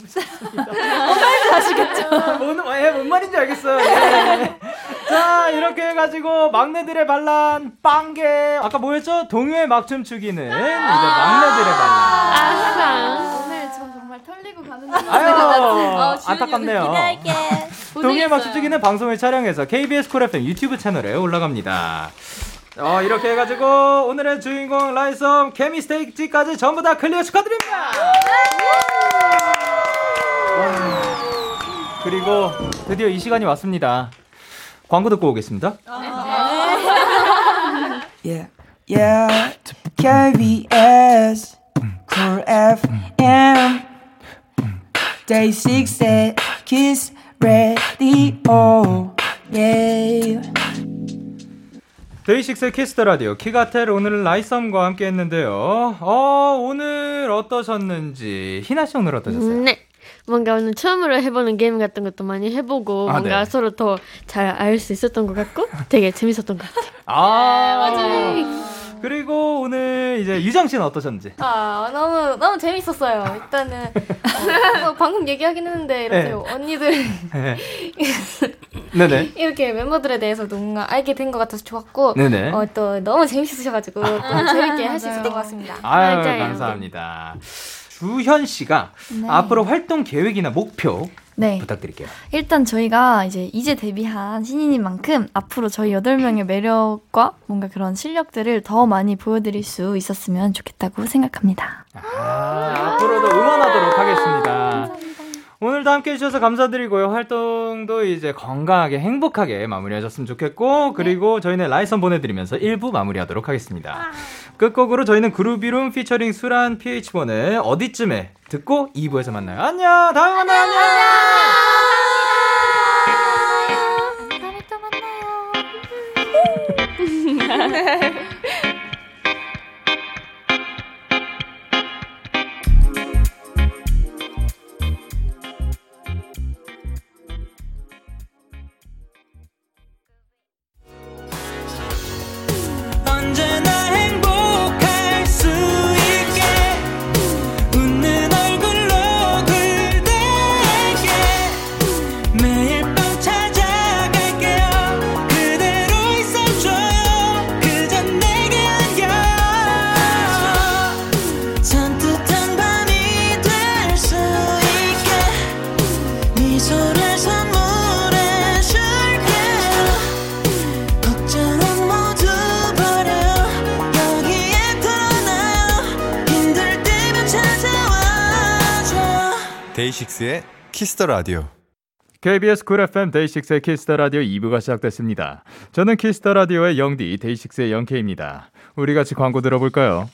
뭔 아시겠죠? 뭔, 예, 뭔 말인지 알겠어요. 예. 자, 이렇게 해가지고 막내들의 반란 빵 개. 아까 뭐였죠? 동요에 막춤 추기는 이제 막내들의 반란. 오 늘 저 정말 털리고 가는 아유, 안타깝네요. 기대할게. 동요에 막춤 추기는 방송을 촬영해서 KBS 쿨 FM 유튜브 채널에 올라갑니다. 어, 이렇게 해가지고 오늘의 주인공 라이썸 케미 스테이지까지 전부 다 클리어 축하드립니다. 와. 그리고 드디어 이 시간이 왔습니다. 광고 듣고 오겠습니다. Yeah, yeah, KBS, Cool FM, Day6's Kiss the Radio, yeah. 데이식스의 키스 더 라디오 키가텔 오늘은 라이썸과 함께 했는데요. 어, 오늘 어떠셨는지 희나 씨 오늘 어떠셨어요? 네. 뭔가 오늘 처음으로 해보는 게임 같은 것도 많이 해보고 아, 뭔가 네. 서로 더 잘 알 수 있었던 것 같고 되게 재밌었던 것 같아요. 아, 맞아요. 그리고 오늘 이제 유정 씨는 어떠셨는지? 아 너무 너무 재밌었어요. 일단은 어, 뭐 방금 얘기하긴 했는데 이렇게 네. 언니들 네. 이렇게 멤버들에 대해서 뭔가 알게 된 것 같아서 좋았고 네네. 어, 또 너무 재밌으셔가지고 또 재밌게 할 수 있었던 것 같습니다. 아유, 맞아요. 감사합니다. 주현 씨가 네. 앞으로 활동 계획이나 목표 네. 부탁드릴게요. 일단 저희가 이제 이제 데뷔한 신인인 만큼 앞으로 저희 8명의 매력과 뭔가 그런 실력들을 더 많이 보여드릴 수 있었으면 좋겠다고 생각합니다. 아, 앞으로도 응원하도록 하겠습니다. 오늘도 함께 해주셔서 감사드리고요. 활동도 이제 건강하게 행복하게 마무리하셨으면 좋겠고 그리고 저희는 라이선 보내드리면서 1부 마무리하도록 하겠습니다. 끝곡으로 저희는 그루비룸 피처링 수란 PH1의 어디쯤에 듣고 2부에서 만나요. 안녕! 다음에 만나요! 안녕! 언제나 키스 더 라디오. KBS 쿨 FM 데이식스의 키스 더 라디오 2부가 시작됐습니다. 저는 키스 더 라디오의 영디 데이식스의 영케이입니다. 우리 같이 광고 들어볼까요?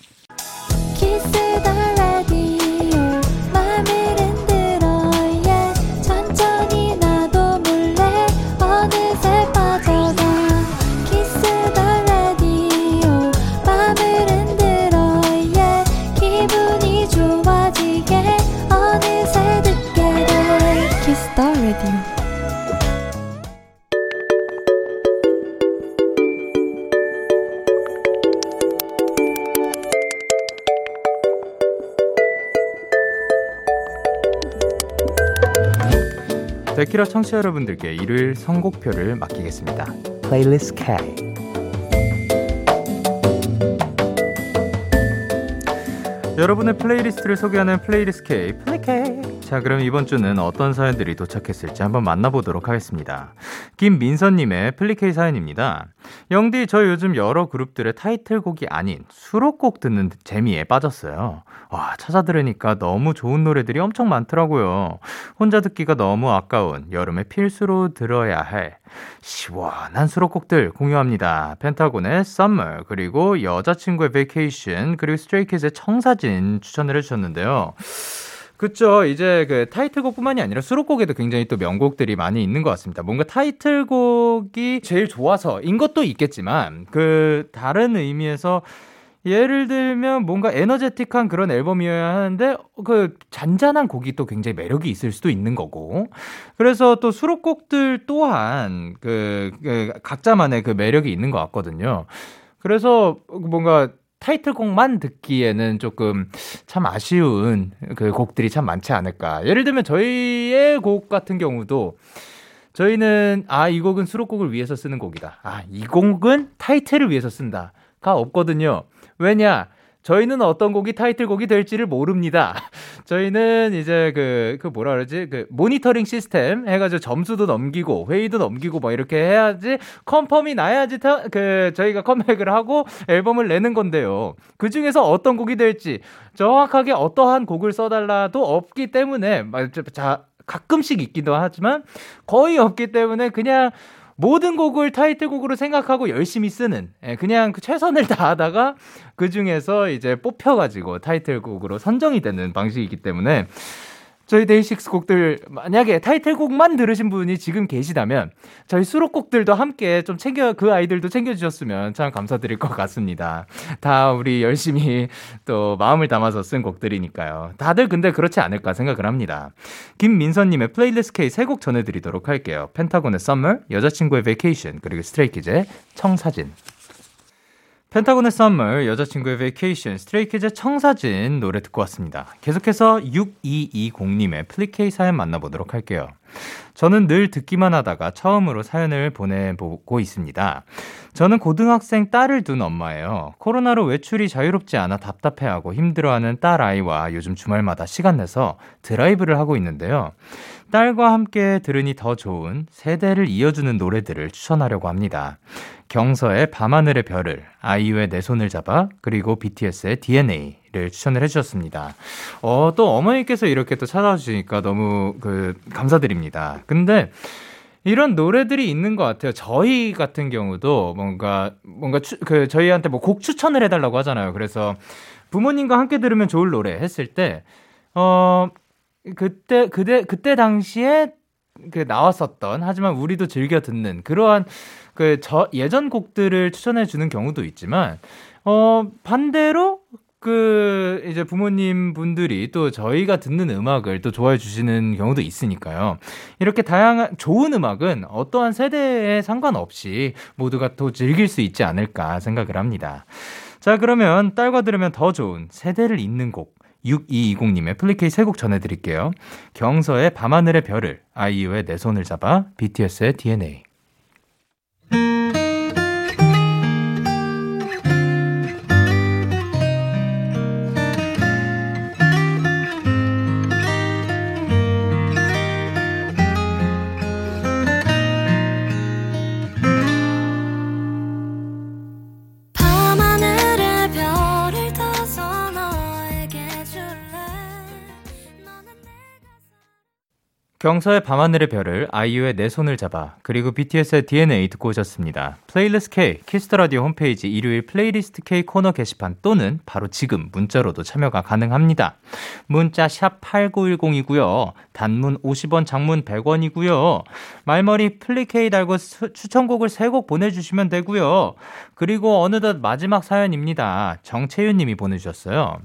데키라 청취자 여러분들께 일요일 선곡표를 맡기겠습니다. 플레이리스트 K. 여러분의 플레이리스트를 소개하는 플레이리스트 K, 플레이K. 자, 그럼 이번 주는 어떤 사연들이 도착했을지 한번 만나보도록 하겠습니다. 김민선님의 플리케이 사연입니다. 영디, 저 요즘 여러 그룹들의 타이틀곡이 아닌 수록곡 듣는 재미에 빠졌어요. 와, 찾아 들으니까 너무 좋은 노래들이 엄청 많더라고요. 혼자 듣기가 너무 아까운 여름에 필수로 들어야 할 시원한 수록곡들 공유합니다. 펜타곤의 Summer, 그리고 여자친구의 Vacation, 그리고 스트레이키즈의 청사진 추천을 해주셨는데요. 그쵸. 이제 그 타이틀곡뿐만이 아니라 수록곡에도 굉장히 또 명곡들이 많이 있는 것 같습니다. 뭔가 타이틀곡이 제일 좋아서인 것도 있겠지만, 그 다른 의미에서 예를 들면 뭔가 에너제틱한 그런 앨범이어야 하는데 그 잔잔한 곡이 또 굉장히 매력이 있을 수도 있는 거고 그래서 또 수록곡들 또한 그, 그 각자만의 그 매력이 있는 것 같거든요. 그래서 뭔가 타이틀곡만 듣기에는 조금 참 아쉬운 그 곡들이 참 많지 않을까. 예를 들면 저희의 곡 같은 경우도 저희는 아, 이 곡은 수록곡을 위해서 쓰는 곡이다. 아, 이 곡은 타이틀을 위해서 쓴다 가 없거든요. 왜냐? 저희는 어떤 곡이 타이틀곡이 될지를 모릅니다. 저희는 이제 그, 그 뭐라 그러지? 그 모니터링 시스템 해가지고 점수도 넘기고 회의도 넘기고 뭐 이렇게 해야지 confirm이 나야지 타, 그 저희가 컴백을 하고 앨범을 내는 건데요. 그 중에서 어떤 곡이 될지 정확하게 어떠한 곡을 써달라도 없기 때문에 자 가끔씩 있기도 하지만 거의 없기 때문에 그냥 모든 곡을 타이틀곡으로 생각하고 열심히 쓰는 예, 그냥 그 최선을 다하다가 그 중에서 이제 뽑혀가지고 타이틀곡으로 선정이 되는 방식이기 때문에 저희 데이식스 곡들 만약에 타이틀곡만 들으신 분이 지금 계시다면 저희 수록곡들도 함께 좀 챙겨 그 아이들도 챙겨주셨으면 참 감사드릴 것 같습니다. 다 우리 열심히 또 마음을 담아서 쓴 곡들이니까요. 다들 근데 그렇지 않을까 생각을 합니다. 김민선님의 플레이리스트 K 세곡 전해드리도록 할게요. 펜타곤의 Summer, 여자친구의 Vacation 그리고 스트레이키즈의 청사진. 펜타곤의 Summer, 여자친구의 Vacation, 스트레이키즈의 청사진 노래 듣고 왔습니다. 계속해서 6220님의 플리케이 사연 만나보도록 할게요. 저는 늘 듣기만 하다가 처음으로 사연을 보내보고 있습니다. 저는 고등학생 딸을 둔 엄마예요. 코로나로 외출이 자유롭지 않아 답답해하고 힘들어하는 딸 아이와 요즘 주말마다 시간 내서 드라이브를 하고 있는데요. 딸과 함께 들으니 더 좋은 세대를 이어주는 노래들을 추천하려고 합니다. 경서의 밤하늘의 별을, 아이유의 내 손을 잡아, 그리고 BTS의 DNA를 추천을 해주셨습니다. 어, 또 어머니께서 이렇게 또 찾아주시니까 너무 그, 감사드립니다. 근데, 이런 노래들이 있는 것 같아요. 저희 같은 경우도 뭔가, 뭔가, 추, 그, 저희한테 뭐 곡 추천을 해달라고 하잖아요. 그래서 부모님과 함께 들으면 좋을 노래 했을 때, 어, 그때, 그때, 그때 당시에 그 나왔었던, 하지만 우리도 즐겨 듣는 그러한 그 저 예전 곡들을 추천해 주는 경우도 있지만 어 반대로 그 이제 부모님 분들이 또 저희가 듣는 음악을 또 좋아해 주시는 경우도 있으니까요. 이렇게 다양한 좋은 음악은 어떠한 세대에 상관없이 모두가 또 즐길 수 있지 않을까 생각을 합니다. 자, 그러면 딸과 들으면 더 좋은 세대를 잇는 곡 6220님의 플리케이 세 곡 전해드릴게요. 경서의 밤하늘의 별을, 아이유의 내 손을 잡아, BTS의 DNA. 경서의 밤하늘의 별을 아이유의 내 손을 잡아 그리고 BTS의 DNA 듣고 오셨습니다. 플레이리스트 K 키스 더 라디오 홈페이지 일요일 플레이리스트 K 코너 게시판 또는 바로 지금 문자로도 참여가 가능합니다. 문자 샵 8910이고요. 단문 50원, 장문 100원이고요. 말머리 플리케이 달고 수, 추천곡을 3곡 보내 주시면 되고요. 그리고 어느덧 마지막 사연입니다. 정채윤 님이 보내 주셨어요.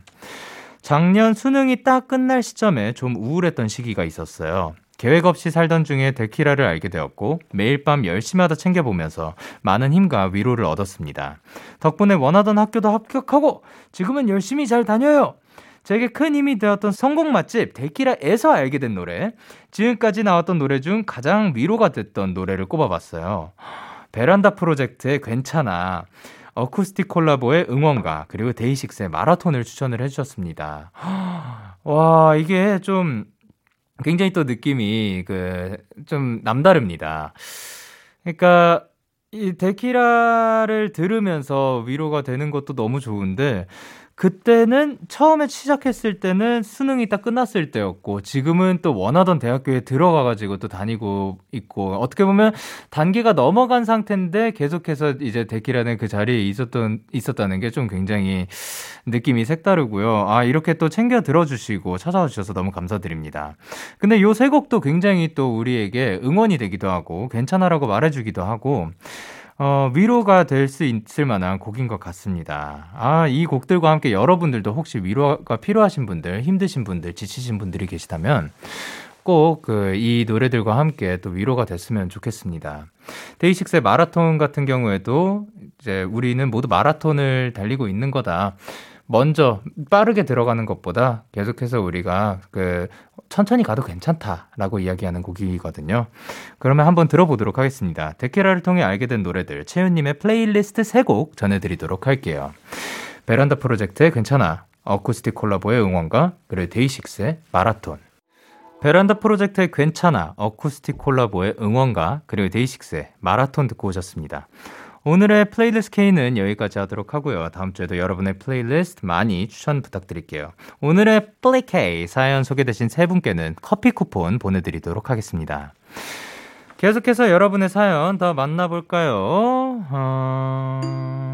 작년 수능이 딱 끝날 시점에 좀 우울했던 시기가 있었어요. 계획 없이 살던 중에 데키라를 알게 되었고 매일 밤 열심하다 챙겨보면서 많은 힘과 위로를 얻었습니다. 덕분에 원하던 학교도 합격하고 지금은 열심히 잘 다녀요. 제게 큰 힘이 되었던 성공 맛집 데키라에서 알게 된 노래 지금까지 나왔던 노래 중 가장 위로가 됐던 노래를 꼽아봤어요. 베란다 프로젝트의 괜찮아 어쿠스틱 콜라보의 응원가 그리고 데이식스의 마라톤을 추천을 해주셨습니다. 와 이게 좀 굉장히 또 느낌이 그 좀 남다릅니다. 그러니까 이 데키라를 들으면서 위로가 되는 것도 너무 좋은데 그때는 처음에 시작했을 때는 수능이 딱 끝났을 때였고 지금은 또 원하던 대학교에 들어가 가지고 또 다니고 있고 어떻게 보면 단계가 넘어간 상태인데 계속해서 이제 데키라는 그 자리에 있었던 있었다는 게 좀 굉장히 느낌이 색다르고요. 아 이렇게 또 챙겨 들어 주시고 찾아와 주셔서 너무 감사드립니다. 근데 요 세 곡도 굉장히 또 우리에게 응원이 되기도 하고 괜찮아라고 말해 주기도 하고. 어, 위로가 될 수 있을 만한 곡인 것 같습니다. 아, 이 곡들과 함께 여러분들도 혹시 위로가 필요하신 분들, 힘드신 분들, 지치신 분들이 계시다면 꼭 그 이 노래들과 함께 또 위로가 됐으면 좋겠습니다. 데이식스의 마라톤 같은 경우에도 이제 우리는 모두 마라톤을 달리고 있는 거다. 먼저 빠르게 들어가는 것보다 계속해서 우리가 그 천천히 가도 괜찮다라고 이야기하는 곡이거든요. 그러면 한번 들어보도록 하겠습니다. 데키라를 통해 알게 된 노래들 채윤님의 플레이리스트 3곡 전해드리도록 할게요. 베란다 프로젝트의 괜찮아, 어쿠스틱 콜라보의 응원가, 그리고 데이식스의 마라톤. 베란다 프로젝트의 괜찮아, 어쿠스틱 콜라보의 응원가, 그리고 데이식스의 마라톤 듣고 오셨습니다. 오늘의 플레이리스트 K는 여기까지 하도록 하고요. 다음 주에도 여러분의 플레이리스트 많이 추천 부탁드릴게요. 오늘의 플레이 K 사연 소개되신 세 분께는 커피 쿠폰 보내드리도록 하겠습니다. 계속해서 여러분의 사연 더 만나볼까요? 어...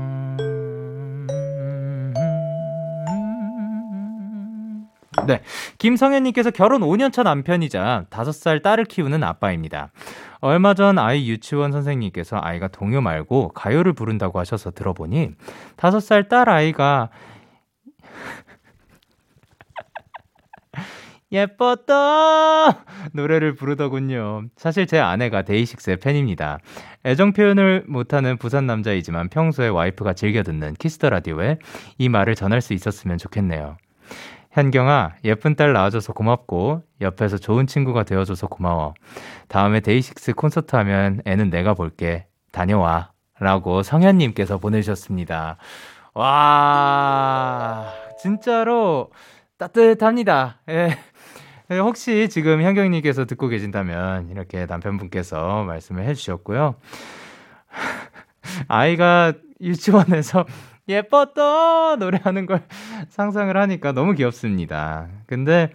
네. 김성현님께서 결혼 5년차 남편이자 5살 딸을 키우는 아빠입니다. 얼마 전 아이 유치원 선생님께서 아이가 동요 말고 가요를 부른다고 하셔서 들어보니 5살 딸 아이가 예뻤다 노래를 부르더군요. 사실 제 아내가 데이식스의 팬입니다. 애정 표현을 못하는 부산 남자이지만 평소에 와이프가 즐겨 듣는 Kiss the Radio에 이 말을 전할 수 있었으면 좋겠네요. 현경아, 예쁜 딸 낳아줘서 고맙고, 옆에서 좋은 친구가 되어줘서 고마워. 다음에 데이식스 콘서트 하면 애는 내가 볼게. 다녀와. 라고 성현님께서 보내주셨습니다. 와, 진짜로 따뜻합니다. 예. 혹시 지금 현경님께서 듣고 계신다면 이렇게 남편분께서 말씀을 해주셨고요. 아이가 유치원에서 예뻤다 노래하는 걸 상상을 하니까 너무 귀엽습니다. 근데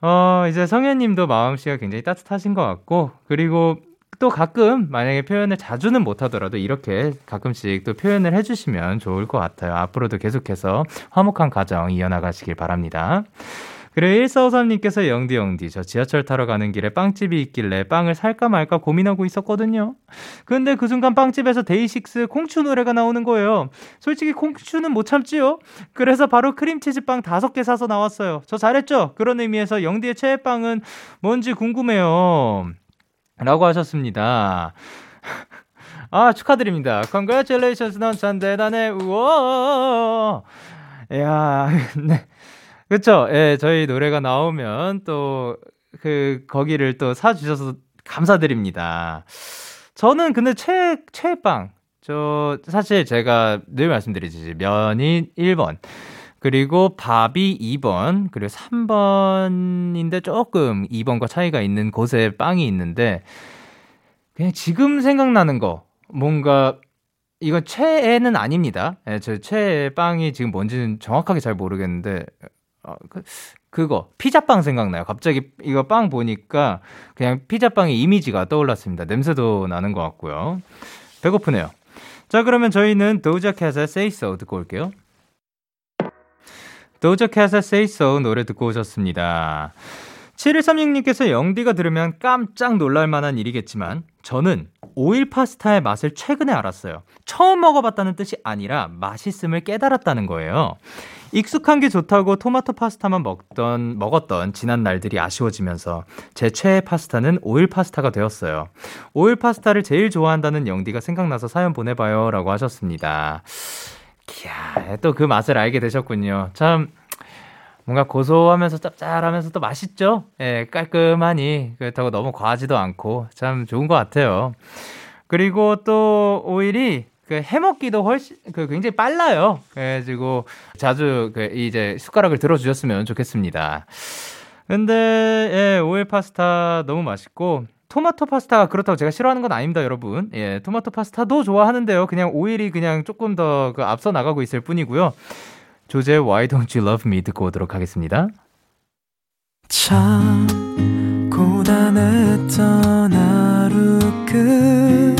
어 이제 성현님도 마음씨가 굉장히 따뜻하신 것 같고 그리고 또 가끔 만약에 표현을 자주는 못하더라도 이렇게 가끔씩 또 표현을 해주시면 좋을 것 같아요. 앞으로도 계속해서 화목한 가정 이어나가시길 바랍니다. 그래 1453님께서 영디 영디 저 지하철 타러 가는 길에 빵집이 있길래 빵을 살까 말까 고민하고 있었거든요. 근데 그 순간 빵집에서 데이식스 콩추 노래가 나오는 거예요. 솔직히 콩추는 못 참지요. 그래서 바로 크림치즈 빵 다섯 개 사서 나왔어요. 저 잘했죠? 그런 의미에서 영디의 최애 빵은 뭔지 궁금해요. 라고 하셨습니다. 아, 축하드립니다. Congratulations, 넌 참 대단해. 우와. 야, 네. 그쵸. 예, 저희 노래가 나오면 또, 그, 거기를 또 사 주셔서 감사드립니다. 저는 근데 최, 최빵. 저, 사실 제가 늘 말씀드리지. 면이 1번. 그리고 밥이 2번. 그리고 3번인데 조금 2번과 차이가 있는 곳에 빵이 있는데, 그냥 지금 생각나는 거. 뭔가, 이건 최애는 아닙니다. 예, 저 최애 빵이 지금 뭔지는 정확하게 잘 모르겠는데, 어, 그, 그거 피자빵 생각나요. 갑자기 이거 빵 보니까 그냥 피자빵의 이미지가 떠올랐습니다. 냄새도 나는 것 같고요. 배고프네요. 자, 그러면 저희는 도자 캣의 Say So 듣고 올게요. 캣의 Say So 노래 듣고 오셨습니다. 7136님께서 영디가 들으면 깜짝 놀랄 만한 일이겠지만 저는 오일 파스타의 맛을 최근에 알았어요. 처음 먹어봤다는 뜻이 아니라 맛있음을 깨달았다는 거예요. 익숙한 게 좋다고 토마토 파스타만 먹던 먹었던 지난 날들이 아쉬워지면서 제 최애 파스타는 오일 파스타가 되었어요. 오일 파스타를 제일 좋아한다는 영디가 생각나서 사연 보내봐요라고 하셨습니다. 이야, 또 그 맛을 알게 되셨군요. 참 뭔가 고소하면서 짭짤하면서 또 맛있죠? 예, 깔끔하니 그렇다고 너무 과하지도 않고 참 좋은 것 같아요. 그리고 또 오일이 그 해먹기도 훨씬 그 굉장히 빨라요. 그래가지고 자주 그 이제 숟가락을 들어주셨으면 좋겠습니다. 근데 예, 오일 파스타 너무 맛있고 토마토 파스타가 그렇다고 제가 싫어하는 건 아닙니다, 여러분. 예, 토마토 파스타도 좋아하는데요. 그냥 오일이 그냥 조금 더 그 앞서 나가고 있을 뿐이고요. 조제 Why Don't You Love Me 듣고 오도록 하겠습니다. 참 고단했던 하루 끝널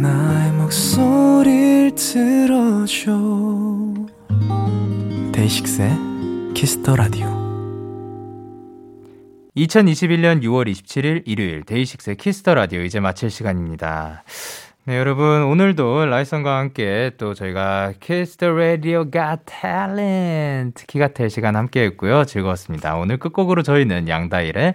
나의 목소리를 들어줘 DAY6의 Kiss the Radio 2021년 6월 27일 일요일 DAY6의 Kiss the Radio 이제 마칠 시간입니다. 네, 여러분 오늘도 라이선과 함께 또 저희가 Kiss the Radio 가 탤런트 키가 될 시간 함께 했고요. 즐거웠습니다. 오늘 끝곡으로 저희는 양다일의